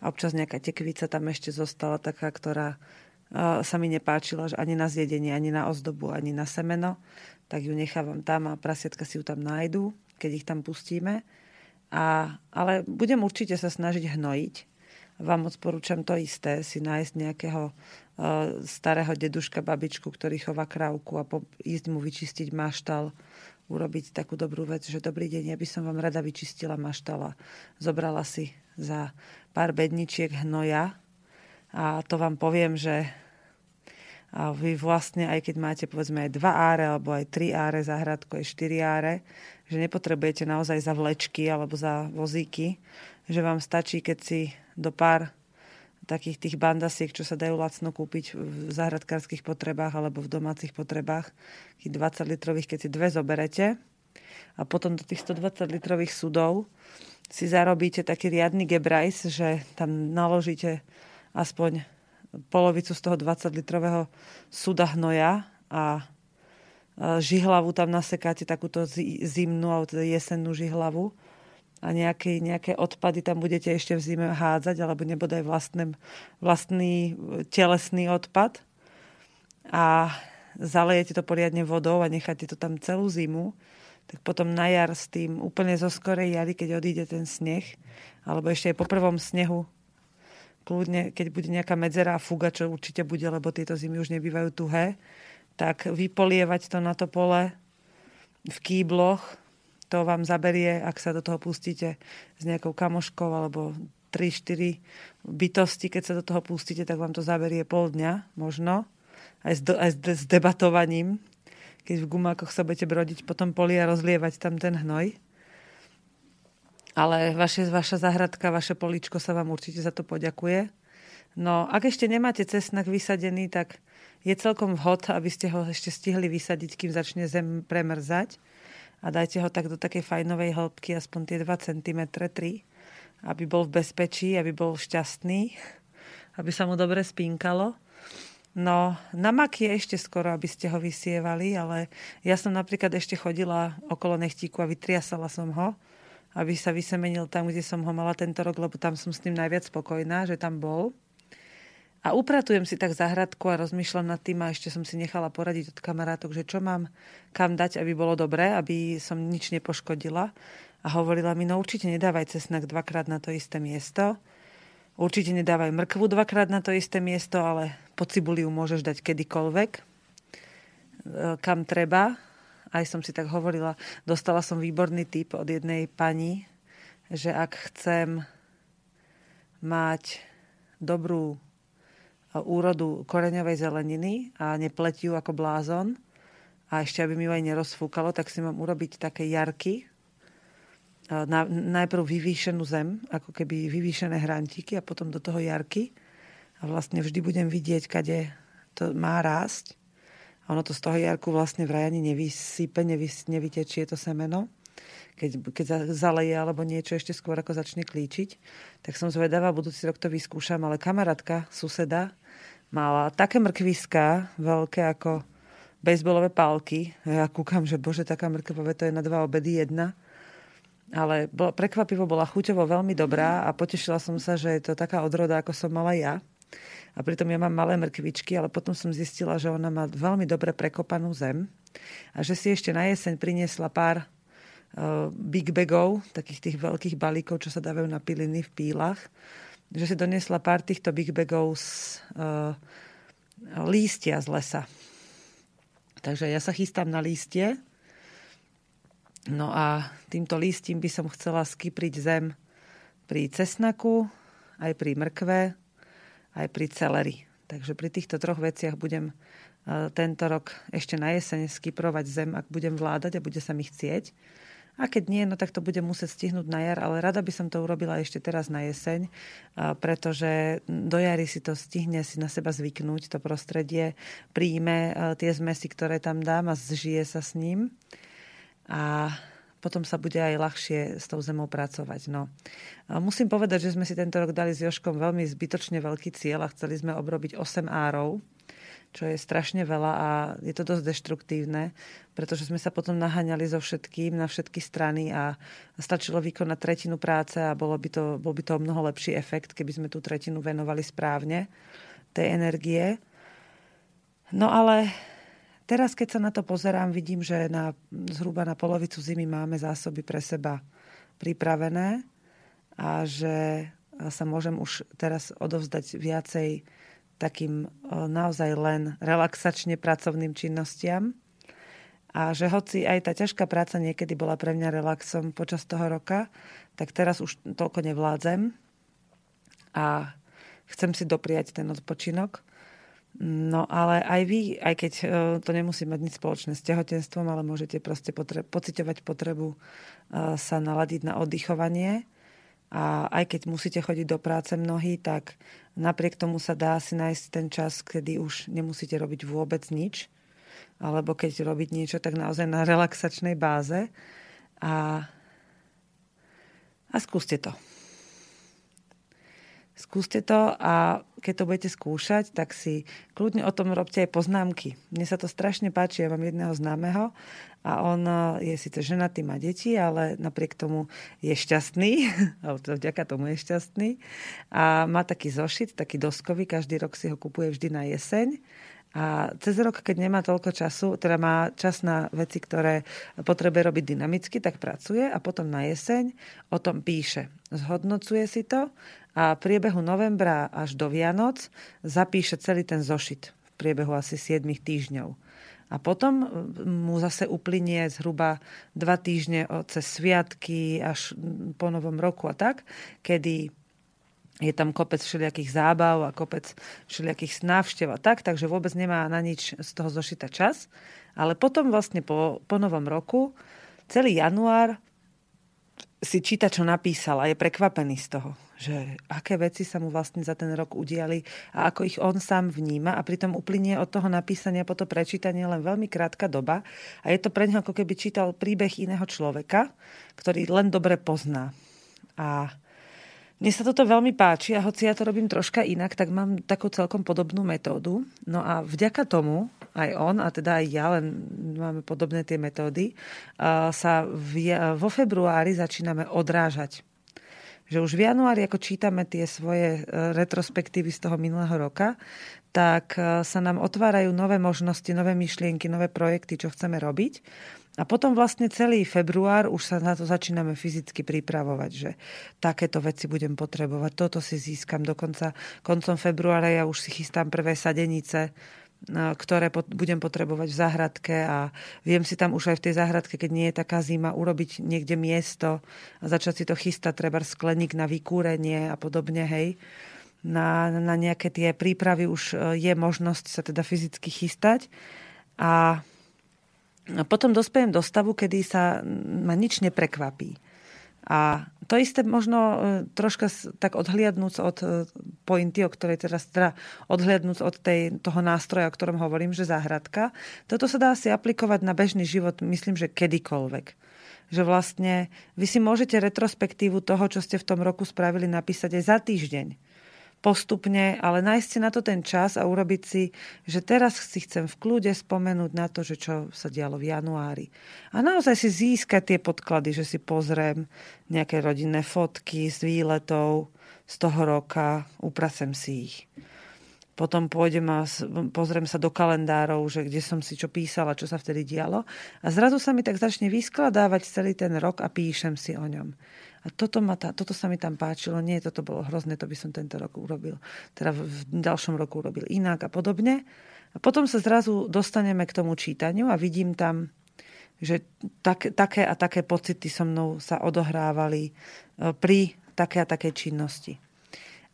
a občas nejaká tekvica tam ešte zostala taká, ktorá sa mi nepáčila, ani na zjedenie, ani na ozdobu, ani na semeno, tak ju nechávam tam a prasiatka si ju tam nájdú, keď ich tam pustíme. A, ale budem určite sa snažiť hnojiť. Vám odporúčam to isté, si nájsť nejakého uh, starého deduška, babičku, ktorý chová krávku a po, ísť mu vyčistiť maštal, urobiť takú dobrú vec, že dobrý deň, ja by som vám rada vyčistila maštala. Zobrala si za pár bedničiek hnoja a to vám poviem, že a vy vlastne, aj keď máte povedzme aj dva áre, alebo aj tri áre záhradku, aj štyri áre, že nepotrebujete naozaj za vlečky alebo za vozíky, že vám stačí, keď si do pár takých tých bandasiek, čo sa dajú lacno kúpiť v záhradkárskych potrebách alebo v domácich potrebách, 20 litrových, keď si dve zoberete. A potom do tých 120 litrových sudov si zarobíte taký riadny gebrajs, že tam naložíte aspoň polovicu z toho 20 litrového suda hnoja a žihlavu tam nasekáte takúto zimnú alebo teda jesennú žihlavu a nejaké, nejaké odpady tam budete ešte v zime hádzať, alebo nebodaj vlastný, vlastný telesný odpad. A zalejete to poriadne vodou a necháte to tam celú zimu, tak potom na jar s tým úplne zo skorej jary, keď odíde ten sneh, alebo ešte aj po prvom snehu, kľudne, keď bude nejaká medzera a fuga, čo určite bude, lebo tieto zimy už nebývajú tuhé, tak vypolievať to na to pole v kýbloch, to vám zaberie, ak sa do toho pustíte s nejakou kamoškou alebo 3-4 bytosti, keď sa do toho pustíte, tak vám to zaberie pol dňa možno, aj s, do, aj s, debatovaním, keď v gumákoch sa budete brodiť po tom poli a rozlievať tam ten hnoj. Ale vaše, vaša zahradka, vaše poličko sa vám určite za to poďakuje. No, ak ešte nemáte cesnak vysadený, tak je celkom vhod, aby ste ho ešte stihli vysadiť, kým začne zem premrzať. A dajte ho tak do takej fajnovej hĺbky, aspoň tie 2 cm, 3, aby bol v bezpečí, aby bol šťastný, (laughs) aby sa mu dobre spínkalo. No, na mak je ešte skoro, aby ste ho vysievali, ale ja som napríklad ešte chodila okolo nechtíku a vytriasala som ho, aby sa vysemenil tam, kde som ho mala tento rok, lebo tam som s ním najviac spokojná, že tam bol. A upratujem si tak zahradku a rozmýšľam nad tým a ešte som si nechala poradiť od kamarátok, že čo mám kam dať, aby bolo dobré, aby som nič nepoškodila. A hovorila mi, no určite nedávaj cesnak dvakrát na to isté miesto. Určite nedávaj mrkvu dvakrát na to isté miesto, ale po cibuliu môžeš dať kedykoľvek, e, kam treba. Aj som si tak hovorila, dostala som výborný tip od jednej pani, že ak chcem mať dobrú úrodu koreňovej zeleniny a nepletiu ako blázon a ešte aby mi ju aj nerozfúkalo, tak si mám urobiť také jarky, na, najprv vyvýšenú zem, ako keby vyvýšené hrantíky a potom do toho jarky. A vlastne vždy budem vidieť, kade to má rásť. A ono to z toho jarku vlastne v rajani nevysype, nevys, nevytečie to semeno. Keď, keď zaleje alebo niečo ešte skôr ako začne klíčiť. Tak som zvedavá, budúci rok to vyskúšam, ale kamarátka, suseda, mala také mrkviská, veľké ako bejsbolové pálky. Ja kúkam, že bože, taká mrkva, to je na dva obedy jedna. Ale bol, prekvapivo bola chuťovo veľmi dobrá a potešila som sa, že je to taká odroda, ako som mala ja. A pritom ja mám malé mrkvičky, ale potom som zistila, že ona má veľmi dobre prekopanú zem a že si ešte na jeseň priniesla pár uh, big bagov, takých tých veľkých balíkov, čo sa dávajú na piliny v pílach že si doniesla pár týchto big bagov z uh, lístia z lesa. Takže ja sa chystám na lístie. No a týmto lístím by som chcela skypriť zem pri cesnaku, aj pri mrkve, aj pri celeri. Takže pri týchto troch veciach budem uh, tento rok ešte na jeseň skyprovať zem, ak budem vládať a bude sa mi chcieť. A keď nie, no tak to bude musieť stihnúť na jar, ale rada by som to urobila ešte teraz na jeseň, pretože do jary si to stihne si na seba zvyknúť, to prostredie, príjme tie zmesy, ktoré tam dám a zžije sa s ním. A potom sa bude aj ľahšie s tou zemou pracovať. No. Musím povedať, že sme si tento rok dali s Joškom veľmi zbytočne veľký cieľ a chceli sme obrobiť 8 árov čo je strašne veľa a je to dosť deštruktívne, pretože sme sa potom naháňali so všetkým na všetky strany a stačilo vykonať tretinu práce a bolo by to, bol by to mnoho lepší efekt, keby sme tú tretinu venovali správne tej energie. No ale teraz, keď sa na to pozerám, vidím, že na, zhruba na polovicu zimy máme zásoby pre seba pripravené a že sa môžem už teraz odovzdať viacej takým naozaj len relaxačne pracovným činnostiam. A že hoci aj tá ťažká práca niekedy bola pre mňa relaxom počas toho roka, tak teraz už toľko nevládzem a chcem si dopriať ten odpočinok. No ale aj vy, aj keď to nemusí mať nič spoločné s tehotenstvom, ale môžete proste potre- pociťovať potrebu sa naladiť na oddychovanie a aj keď musíte chodiť do práce mnohí, tak napriek tomu sa dá si nájsť ten čas, kedy už nemusíte robiť vôbec nič. Alebo keď robiť niečo, tak naozaj na relaxačnej báze. A, a skúste to. Skúste to a keď to budete skúšať, tak si kľudne o tom robte aj poznámky. Mne sa to strašne páči, ja mám jedného známeho a on je síce ženatý, má deti, ale napriek tomu je šťastný, (laughs) alebo to vďaka tomu je šťastný. A má taký zošit, taký doskový, každý rok si ho kupuje vždy na jeseň a cez rok, keď nemá toľko času, teda má čas na veci, ktoré potrebuje robiť dynamicky, tak pracuje a potom na jeseň o tom píše. Zhodnocuje si to a v priebehu novembra až do Vianoc zapíše celý ten zošit v priebehu asi 7 týždňov. A potom mu zase uplynie zhruba dva týždne cez sviatky až po novom roku a tak, kedy je tam kopec všelijakých zábav a kopec všelijakých návštev a tak, takže vôbec nemá na nič z toho zošita čas. Ale potom vlastne po, po novom roku celý január si číta, čo napísal a je prekvapený z toho, že aké veci sa mu vlastne za ten rok udiali a ako ich on sám vníma a pritom uplynie od toho napísania po to prečítanie len veľmi krátka doba a je to pre neho ako keby čítal príbeh iného človeka, ktorý len dobre pozná. A mne sa toto veľmi páči a hoci ja to robím troška inak, tak mám takú celkom podobnú metódu. No a vďaka tomu, aj on, a teda aj ja, len máme podobné tie metódy, sa vo februári začíname odrážať. Že už v januári, ako čítame tie svoje e, retrospektívy z toho minulého roka, tak e, sa nám otvárajú nové možnosti, nové myšlienky, nové projekty, čo chceme robiť. A potom vlastne celý február už sa na to začíname fyzicky pripravovať, že takéto veci budem potrebovať, toto si získam. Dokonca koncom februára ja už si chystám prvé sadenice, ktoré budem potrebovať v záhradke a viem si tam už aj v tej záhradke, keď nie je taká zima, urobiť niekde miesto a začať si to chystať, treba skleník na vykúrenie a podobne, hej. Na, na nejaké tie prípravy už e, je možnosť sa teda fyzicky chystať a a potom dospejem do stavu, kedy sa ma nič neprekvapí. A to isté možno e, troška tak odhliadnúc od e, pointy, o ktorej teraz teda odhliadnúc od tej, toho nástroja, o ktorom hovorím, že záhradka, toto sa dá si aplikovať na bežný život, myslím, že kedykoľvek. Že vlastne vy si môžete retrospektívu toho, čo ste v tom roku spravili, napísať aj za týždeň postupne, ale nájsť si na to ten čas a urobiť si, že teraz si chcem v kľude spomenúť na to, že čo sa dialo v januári. A naozaj si získať tie podklady, že si pozriem nejaké rodinné fotky z výletov z toho roka, upracem si ich. Potom pôjdem a pozriem sa do kalendárov, že kde som si čo písala, čo sa vtedy dialo. A zrazu sa mi tak začne vyskladávať celý ten rok a píšem si o ňom. A toto, ma tá, toto sa mi tam páčilo, nie, toto bolo hrozné, to by som tento rok urobil. Teda v, v ďalšom roku urobil inak a podobne. A potom sa zrazu dostaneme k tomu čítaniu a vidím tam, že tak, také a také pocity so mnou sa odohrávali e, pri také a takej činnosti.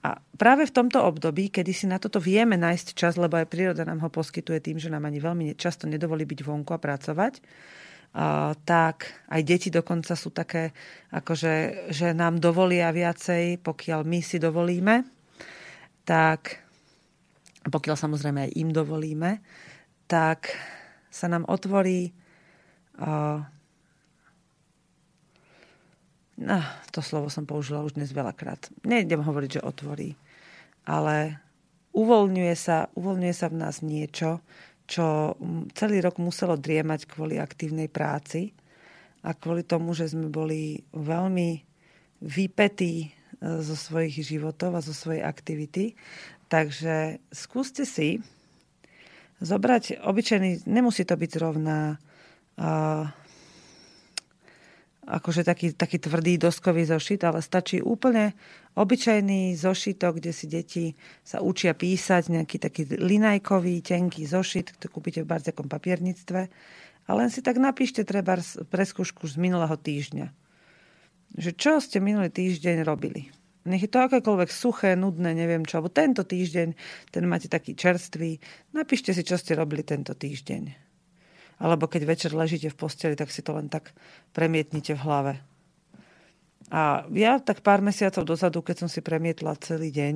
A práve v tomto období, kedy si na toto vieme nájsť čas, lebo aj príroda nám ho poskytuje tým, že nám ani veľmi často nedovolí byť vonku a pracovať, tak aj deti dokonca sú také, akože, že nám dovolia viacej, pokiaľ my si dovolíme, tak pokiaľ samozrejme aj im dovolíme, tak sa nám otvorí uh, no, to slovo som použila už dnes veľakrát. Nejdem hovoriť, že otvorí, ale uvoľňuje sa, uvoľňuje sa v nás niečo, čo celý rok muselo driemať kvôli aktívnej práci a kvôli tomu, že sme boli veľmi vypetí e, zo svojich životov a zo svojej aktivity. Takže skúste si zobrať obyčajný, nemusí to byť zrovna uh, akože taký, taký tvrdý doskový zošit, ale stačí úplne obyčajný zošitok, kde si deti sa učia písať, nejaký taký linajkový, tenký zošit, to kúpite v barzekom papierníctve. A len si tak napíšte treba preskúšku z minulého týždňa. Že čo ste minulý týždeň robili. Nech je to akékoľvek suché, nudné, neviem čo. Alebo tento týždeň, ten máte taký čerstvý. Napíšte si, čo ste robili tento týždeň alebo keď večer ležíte v posteli, tak si to len tak premietnite v hlave. A ja tak pár mesiacov dozadu, keď som si premietla celý deň,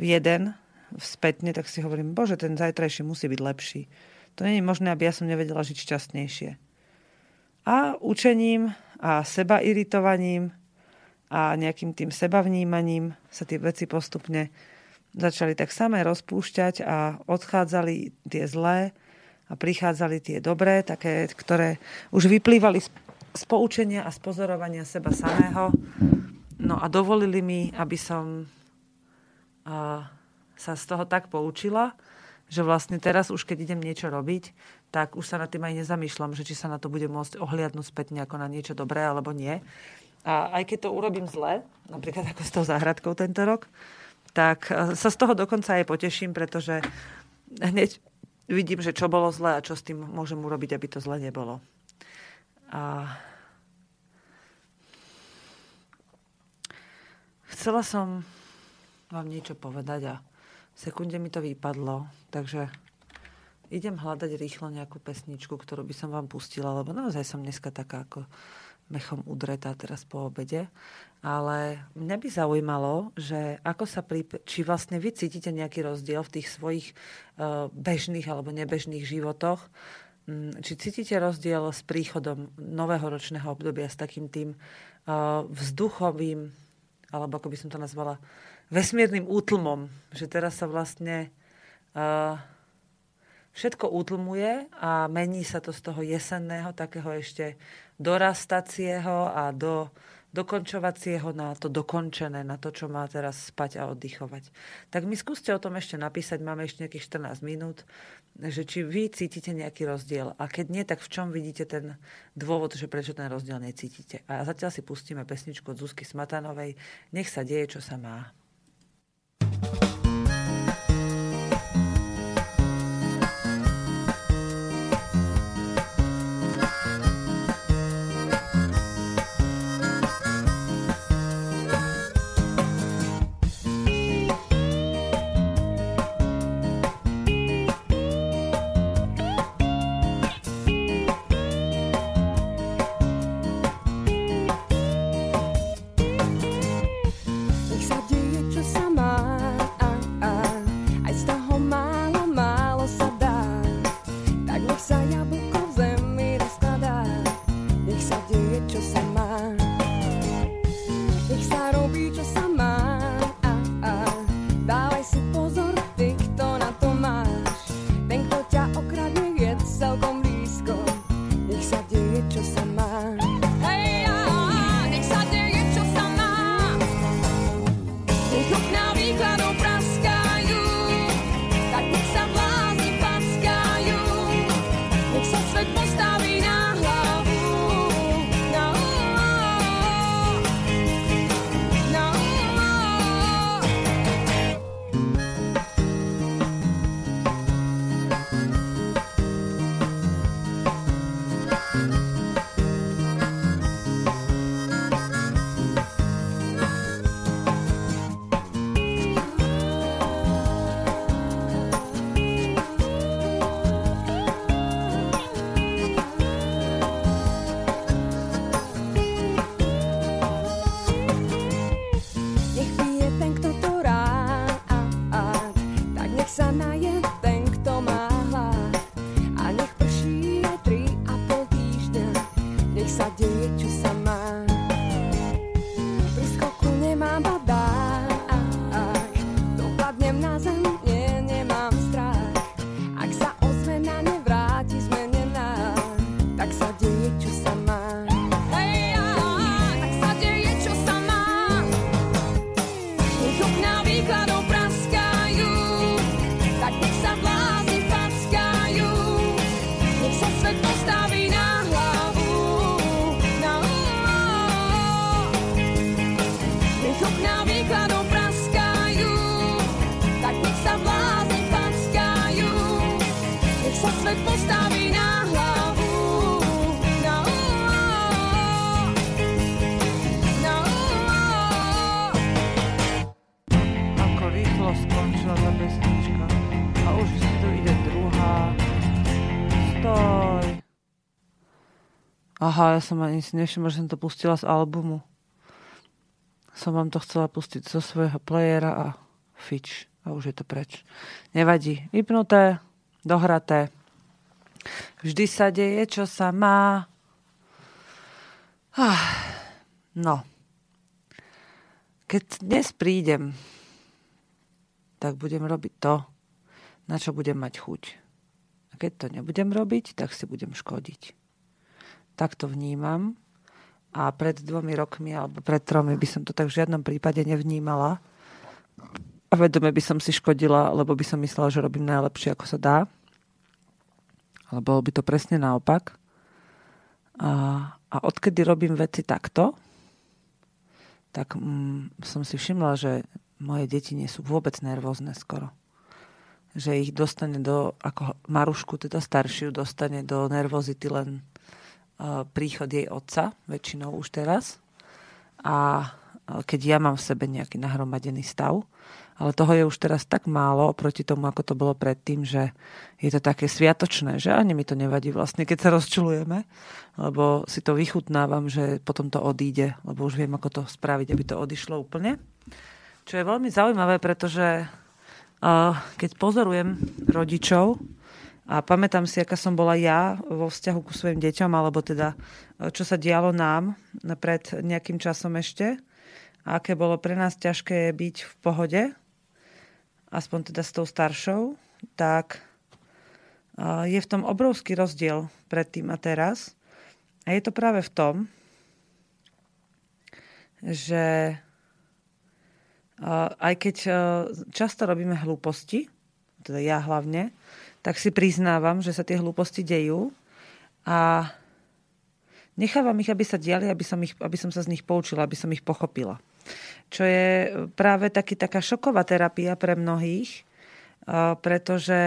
jeden spätne, tak si hovorím, bože, ten zajtrajší musí byť lepší. To nie možné, aby ja som nevedela žiť šťastnejšie. A učením a seba iritovaním a nejakým tým sebavnímaním sa tie veci postupne začali tak samé rozpúšťať a odchádzali tie zlé a prichádzali tie dobré, také, ktoré už vyplývali z, poučenia a z pozorovania seba samého. No a dovolili mi, aby som a, sa z toho tak poučila, že vlastne teraz už keď idem niečo robiť, tak už sa nad tým aj nezamýšľam, že či sa na to bude môcť ohliadnúť späť ako na niečo dobré alebo nie. A aj keď to urobím zle, napríklad ako s tou záhradkou tento rok, tak e, sa z toho dokonca aj poteším, pretože hneď vidím, že čo bolo zle a čo s tým môžem urobiť, aby to zle nebolo. A chcela som vám niečo povedať a v sekunde mi to vypadlo, takže idem hľadať rýchlo nejakú pesničku, ktorú by som vám pustila, lebo naozaj som dneska taká ako mechom udretá teraz po obede. Ale mňa by zaujímalo, že ako sa pri, či vlastne vy cítite nejaký rozdiel v tých svojich uh, bežných alebo nebežných životoch, um, či cítite rozdiel s príchodom nového ročného obdobia s takým tým uh, vzduchovým, alebo ako by som to nazvala, vesmírnym útlmom, že teraz sa vlastne uh, všetko utlmuje a mení sa to z toho jesenného, takého ešte dorastacieho a do dokončovacieho na to dokončené, na to, čo má teraz spať a oddychovať. Tak mi skúste o tom ešte napísať, máme ešte nejakých 14 minút, že či vy cítite nejaký rozdiel a keď nie, tak v čom vidíte ten dôvod, že prečo ten rozdiel necítite. A zatiaľ si pustíme pesničku od Zuzky Smatanovej Nech sa deje, čo sa má. Aha, ja som ani si nevšimla, že som to pustila z albumu. Som vám to chcela pustiť zo svojho playera a fič. A už je to preč. Nevadí. Vypnuté, dohraté. Vždy sa deje, čo sa má. Ah, no. Keď dnes prídem tak budem robiť to, na čo budem mať chuť. A keď to nebudem robiť, tak si budem škodiť. Tak to vnímam. A pred dvomi rokmi alebo pred tromi by som to tak v žiadnom prípade nevnímala. A vedome by som si škodila, lebo by som myslela, že robím najlepšie, ako sa dá. Ale bolo by to presne naopak. A, a odkedy robím veci takto, tak mm, som si všimla, že moje deti nie sú vôbec nervózne skoro. Že ich dostane do, ako Marušku, teda staršiu, dostane do nervozity len príchod jej otca, väčšinou už teraz. A keď ja mám v sebe nejaký nahromadený stav, ale toho je už teraz tak málo oproti tomu, ako to bolo predtým, že je to také sviatočné, že ani mi to nevadí vlastne, keď sa rozčulujeme, lebo si to vychutnávam, že potom to odíde, lebo už viem, ako to spraviť, aby to odišlo úplne. Čo je veľmi zaujímavé, pretože uh, keď pozorujem rodičov, a pamätám si, aká som bola ja vo vzťahu ku svojim deťom, alebo teda čo sa dialo nám pred nejakým časom ešte, a aké bolo pre nás ťažké byť v pohode aspoň teda s tou staršou, tak je v tom obrovský rozdiel predtým a teraz. A je to práve v tom, že aj keď často robíme hlúposti, teda ja hlavne, tak si priznávam, že sa tie hlúposti dejú a nechávam ich, aby sa diali, aby som, ich, aby som sa z nich poučila, aby som ich pochopila čo je práve taký, taká šoková terapia pre mnohých, pretože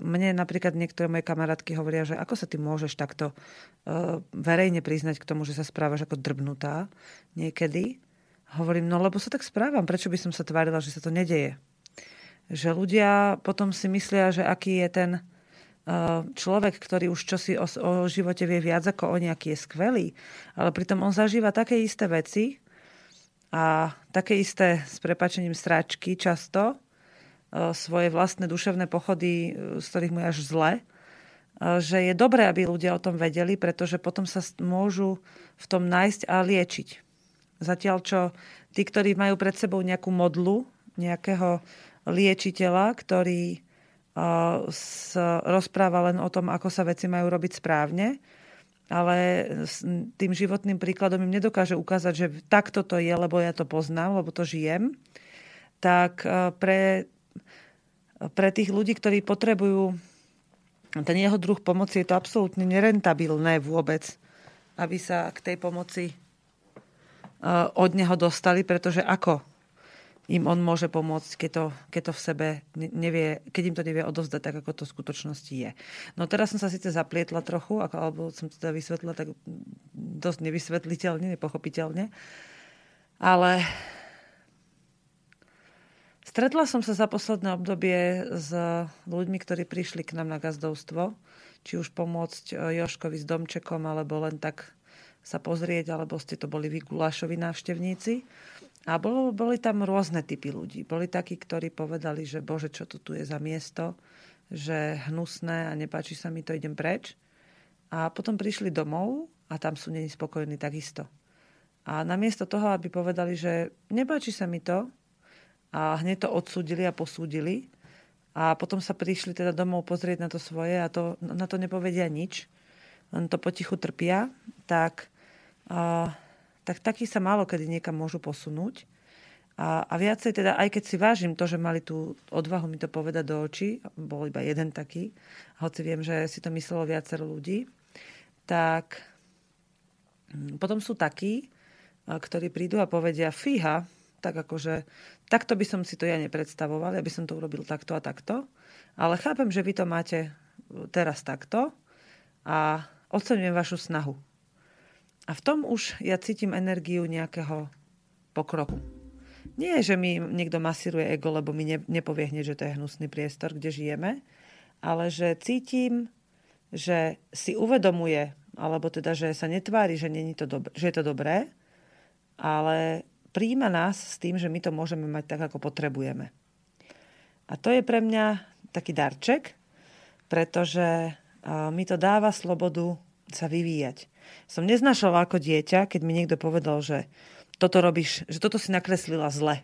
mne napríklad niektoré moje kamarátky hovoria, že ako sa ty môžeš takto verejne priznať k tomu, že sa správaš ako drbnutá niekedy. Hovorím, no lebo sa tak správam, prečo by som sa tvárila, že sa to nedeje. Že ľudia potom si myslia, že aký je ten človek, ktorý už čosi o, o živote vie viac ako o nejaký je skvelý, ale pritom on zažíva také isté veci, a také isté s prepačením stráčky často, e, svoje vlastné duševné pochody, e, z ktorých mu je až zle, e, že je dobré, aby ľudia o tom vedeli, pretože potom sa môžu v tom nájsť a liečiť. Zatiaľ, čo tí, ktorí majú pred sebou nejakú modlu, nejakého liečiteľa, ktorý rozpráva len o tom, ako sa veci majú robiť správne, ale tým životným príkladom im nedokáže ukázať, že takto to je, lebo ja to poznám, lebo to žijem, tak e, pre, pre tých ľudí, ktorí potrebujú ten jeho druh pomoci, je to absolútne nerentabilné vôbec, aby sa k tej pomoci e, od neho dostali, pretože ako im on môže pomôcť, keď to, keď to v sebe nevie, keď im to nevie odovzdať tak, ako to v skutočnosti je. No teraz som sa síce zaplietla trochu, ako, alebo som to teda vysvetlila tak dosť nevysvetliteľne, nepochopiteľne, ale stretla som sa za posledné obdobie s ľuďmi, ktorí prišli k nám na gazdovstvo, či už pomôcť e, Joškovi s domčekom, alebo len tak sa pozrieť, alebo ste to boli vy gulášovi návštevníci. A bolo, boli tam rôzne typy ľudí. Boli takí, ktorí povedali, že bože, čo to tu je za miesto, že hnusné a nepáči sa mi to, idem preč. A potom prišli domov a tam sú není spokojní takisto. A namiesto toho, aby povedali, že nepáči sa mi to, a hneď to odsúdili a posúdili, a potom sa prišli teda domov pozrieť na to svoje a to, na to nepovedia nič, len to potichu trpia, tak uh, tak takí sa málo kedy niekam môžu posunúť. A, a viacej teda, aj keď si vážim to, že mali tú odvahu mi to povedať do očí, bol iba jeden taký, hoci viem, že si to myslelo viacero ľudí, tak mm, potom sú takí, ktorí prídu a povedia, fíha, tak akože, takto by som si to ja nepredstavoval, ja by som to urobil takto a takto, ale chápem, že vy to máte teraz takto a oceňujem vašu snahu. A v tom už ja cítim energiu nejakého pokroku. Nie, že mi niekto masíruje ego, lebo mi ne, nepovie hneď, že to je hnusný priestor, kde žijeme, ale že cítim, že si uvedomuje, alebo teda, že sa netvári, že, není to dobré, že je to dobré, ale príjma nás s tým, že my to môžeme mať tak, ako potrebujeme. A to je pre mňa taký darček, pretože mi to dáva slobodu sa vyvíjať. Som neznašala ako dieťa, keď mi niekto povedal, že toto robíš, že toto si nakreslila zle.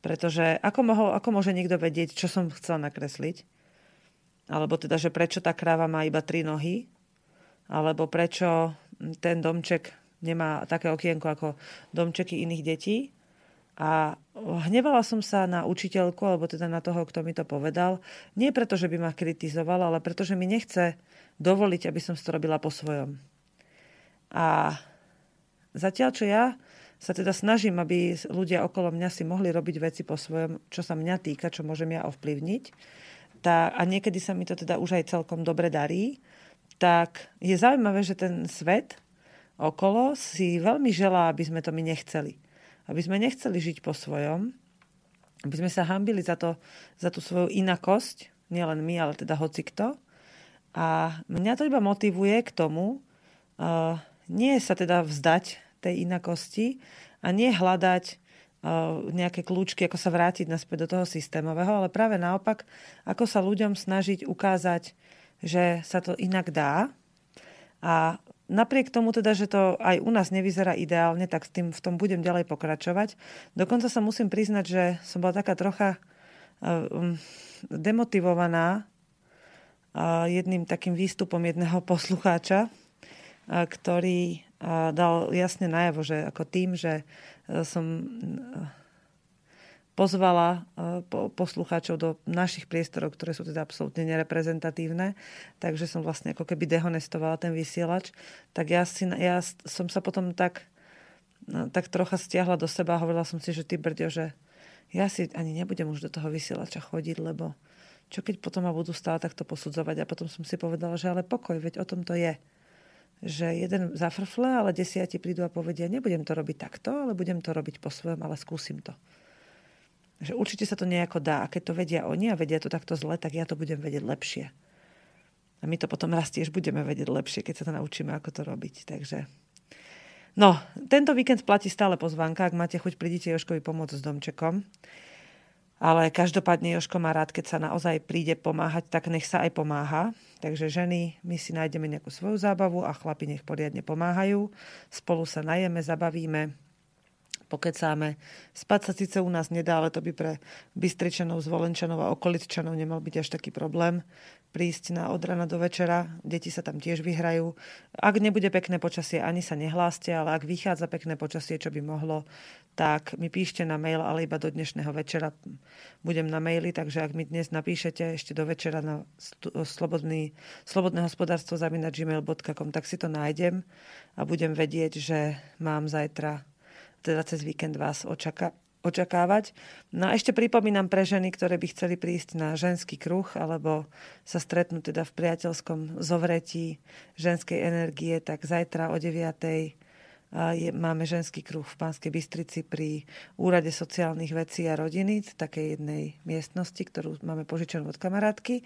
Pretože ako, mohol, ako môže niekto vedieť, čo som chcela nakresliť? Alebo teda, že prečo tá kráva má iba tri nohy? Alebo prečo ten domček nemá také okienko ako domčeky iných detí? A hnevala som sa na učiteľku, alebo teda na toho, kto mi to povedal. Nie preto, že by ma kritizoval, ale preto, že mi nechce dovoliť, aby som to robila po svojom. A zatiaľ, čo ja sa teda snažím, aby ľudia okolo mňa si mohli robiť veci po svojom, čo sa mňa týka, čo môžem ja ovplyvniť. Tá, a niekedy sa mi to teda už aj celkom dobre darí. Tak je zaujímavé, že ten svet okolo si veľmi želá, aby sme to my nechceli. Aby sme nechceli žiť po svojom, aby sme sa hambili za, to, za tú svoju inakosť, nielen my, ale teda hocikto. A mňa to iba motivuje k tomu, uh, nie sa teda vzdať tej inakosti a nie hľadať uh, nejaké kľúčky, ako sa vrátiť naspäť do toho systémového, ale práve naopak, ako sa ľuďom snažiť ukázať, že sa to inak dá. A napriek tomu teda, že to aj u nás nevyzerá ideálne, tak s tým v tom budem ďalej pokračovať. Dokonca sa musím priznať, že som bola taká trocha uh, demotivovaná uh, jedným takým výstupom jedného (laughs) poslucháča, ktorý dal jasne najavo, že ako tým, že e, som e, pozvala e, poslucháčov do našich priestorov, ktoré sú teda absolútne nereprezentatívne, takže som vlastne ako keby dehonestovala ten vysielač, tak ja, si, ja som sa potom tak, tak trocha stiahla do seba a hovorila som si, že ty brďo, že ja si ani nebudem už do toho vysielača chodiť, lebo čo keď potom ma budú stále takto posudzovať? A potom som si povedala, že ale pokoj, veď o tom to je že jeden zafrfle, ale desiati prídu a povedia, nebudem to robiť takto, ale budem to robiť po svojom, ale skúsim to. Že určite sa to nejako dá. A keď to vedia oni a vedia to takto zle, tak ja to budem vedieť lepšie. A my to potom raz tiež budeme vedieť lepšie, keď sa to naučíme, ako to robiť. Takže No, tento víkend platí stále pozvánka. Ak máte chuť, prídite Joškovi pomôcť s domčekom. Ale každopádne Joško má rád, keď sa naozaj príde pomáhať, tak nech sa aj pomáha. Takže ženy, my si nájdeme nejakú svoju zábavu a chlapi nech poriadne pomáhajú. Spolu sa najeme, zabavíme, pokecáme. Spať sa síce u nás nedá, ale to by pre Bystričanov, Zvolenčanov a okolitčanov nemal byť až taký problém prísť na od rana do večera. Deti sa tam tiež vyhrajú. Ak nebude pekné počasie, ani sa nehláste, ale ak vychádza pekné počasie, čo by mohlo, tak mi píšte na mail, ale iba do dnešného večera budem na maili, takže ak mi dnes napíšete ešte do večera na slobodný, slobodné hospodárstvo gmail.com, tak si to nájdem a budem vedieť, že mám zajtra, teda cez víkend vás očaká, očakávať. No a ešte pripomínam pre ženy, ktoré by chceli prísť na ženský kruh alebo sa stretnúť teda v priateľskom zovretí ženskej energie, tak zajtra o 9 je, máme ženský kruh v Pánskej Bystrici pri Úrade sociálnych vecí a rodiny, v takej jednej miestnosti, ktorú máme požičanú od kamarátky,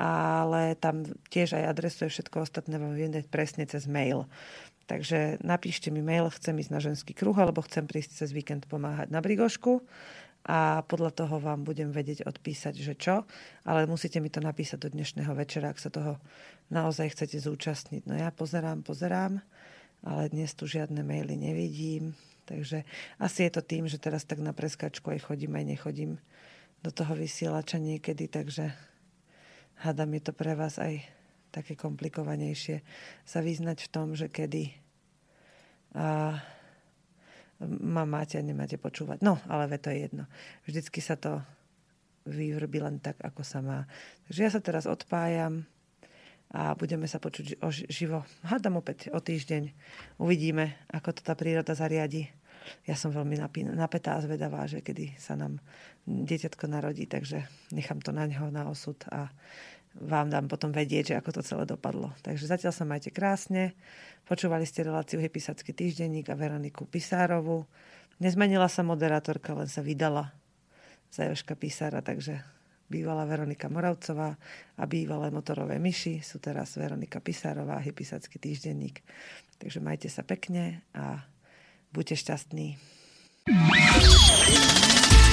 ale tam tiež aj adresuje všetko ostatné vám viem presne cez mail. Takže napíšte mi mail, chcem ísť na ženský kruh, alebo chcem prísť cez víkend pomáhať na Brigošku. A podľa toho vám budem vedieť odpísať, že čo, ale musíte mi to napísať do dnešného večera, ak sa toho naozaj chcete zúčastniť. No ja pozerám, pozerám, ale dnes tu žiadne maily nevidím, takže asi je to tým, že teraz tak na preskačku aj chodím, aj nechodím do toho vysielača niekedy, takže hádam je to pre vás aj také komplikovanejšie sa vyznať v tom, že kedy a ma máte a nemáte počúvať. No, ale to je jedno. Vždycky sa to vyvrbí len tak, ako sa má. Takže ja sa teraz odpájam a budeme sa počuť o živo. Hádam opäť o týždeň. Uvidíme, ako to tá príroda zariadi. Ja som veľmi napätá a zvedavá, že kedy sa nám dieťatko narodí, takže nechám to na ňo, na osud a vám dám potom vedieť, že ako to celé dopadlo. Takže zatiaľ sa majte krásne. Počúvali ste reláciu Hypisacký týždenník a Veroniku Pisárovu. Nezmenila sa moderátorka, len sa vydala za Joška Písara, takže bývalá Veronika Moravcová a bývalé motorové myši sú teraz Veronika Pisárová a Hypisacký týždenník. Takže majte sa pekne a buďte šťastní.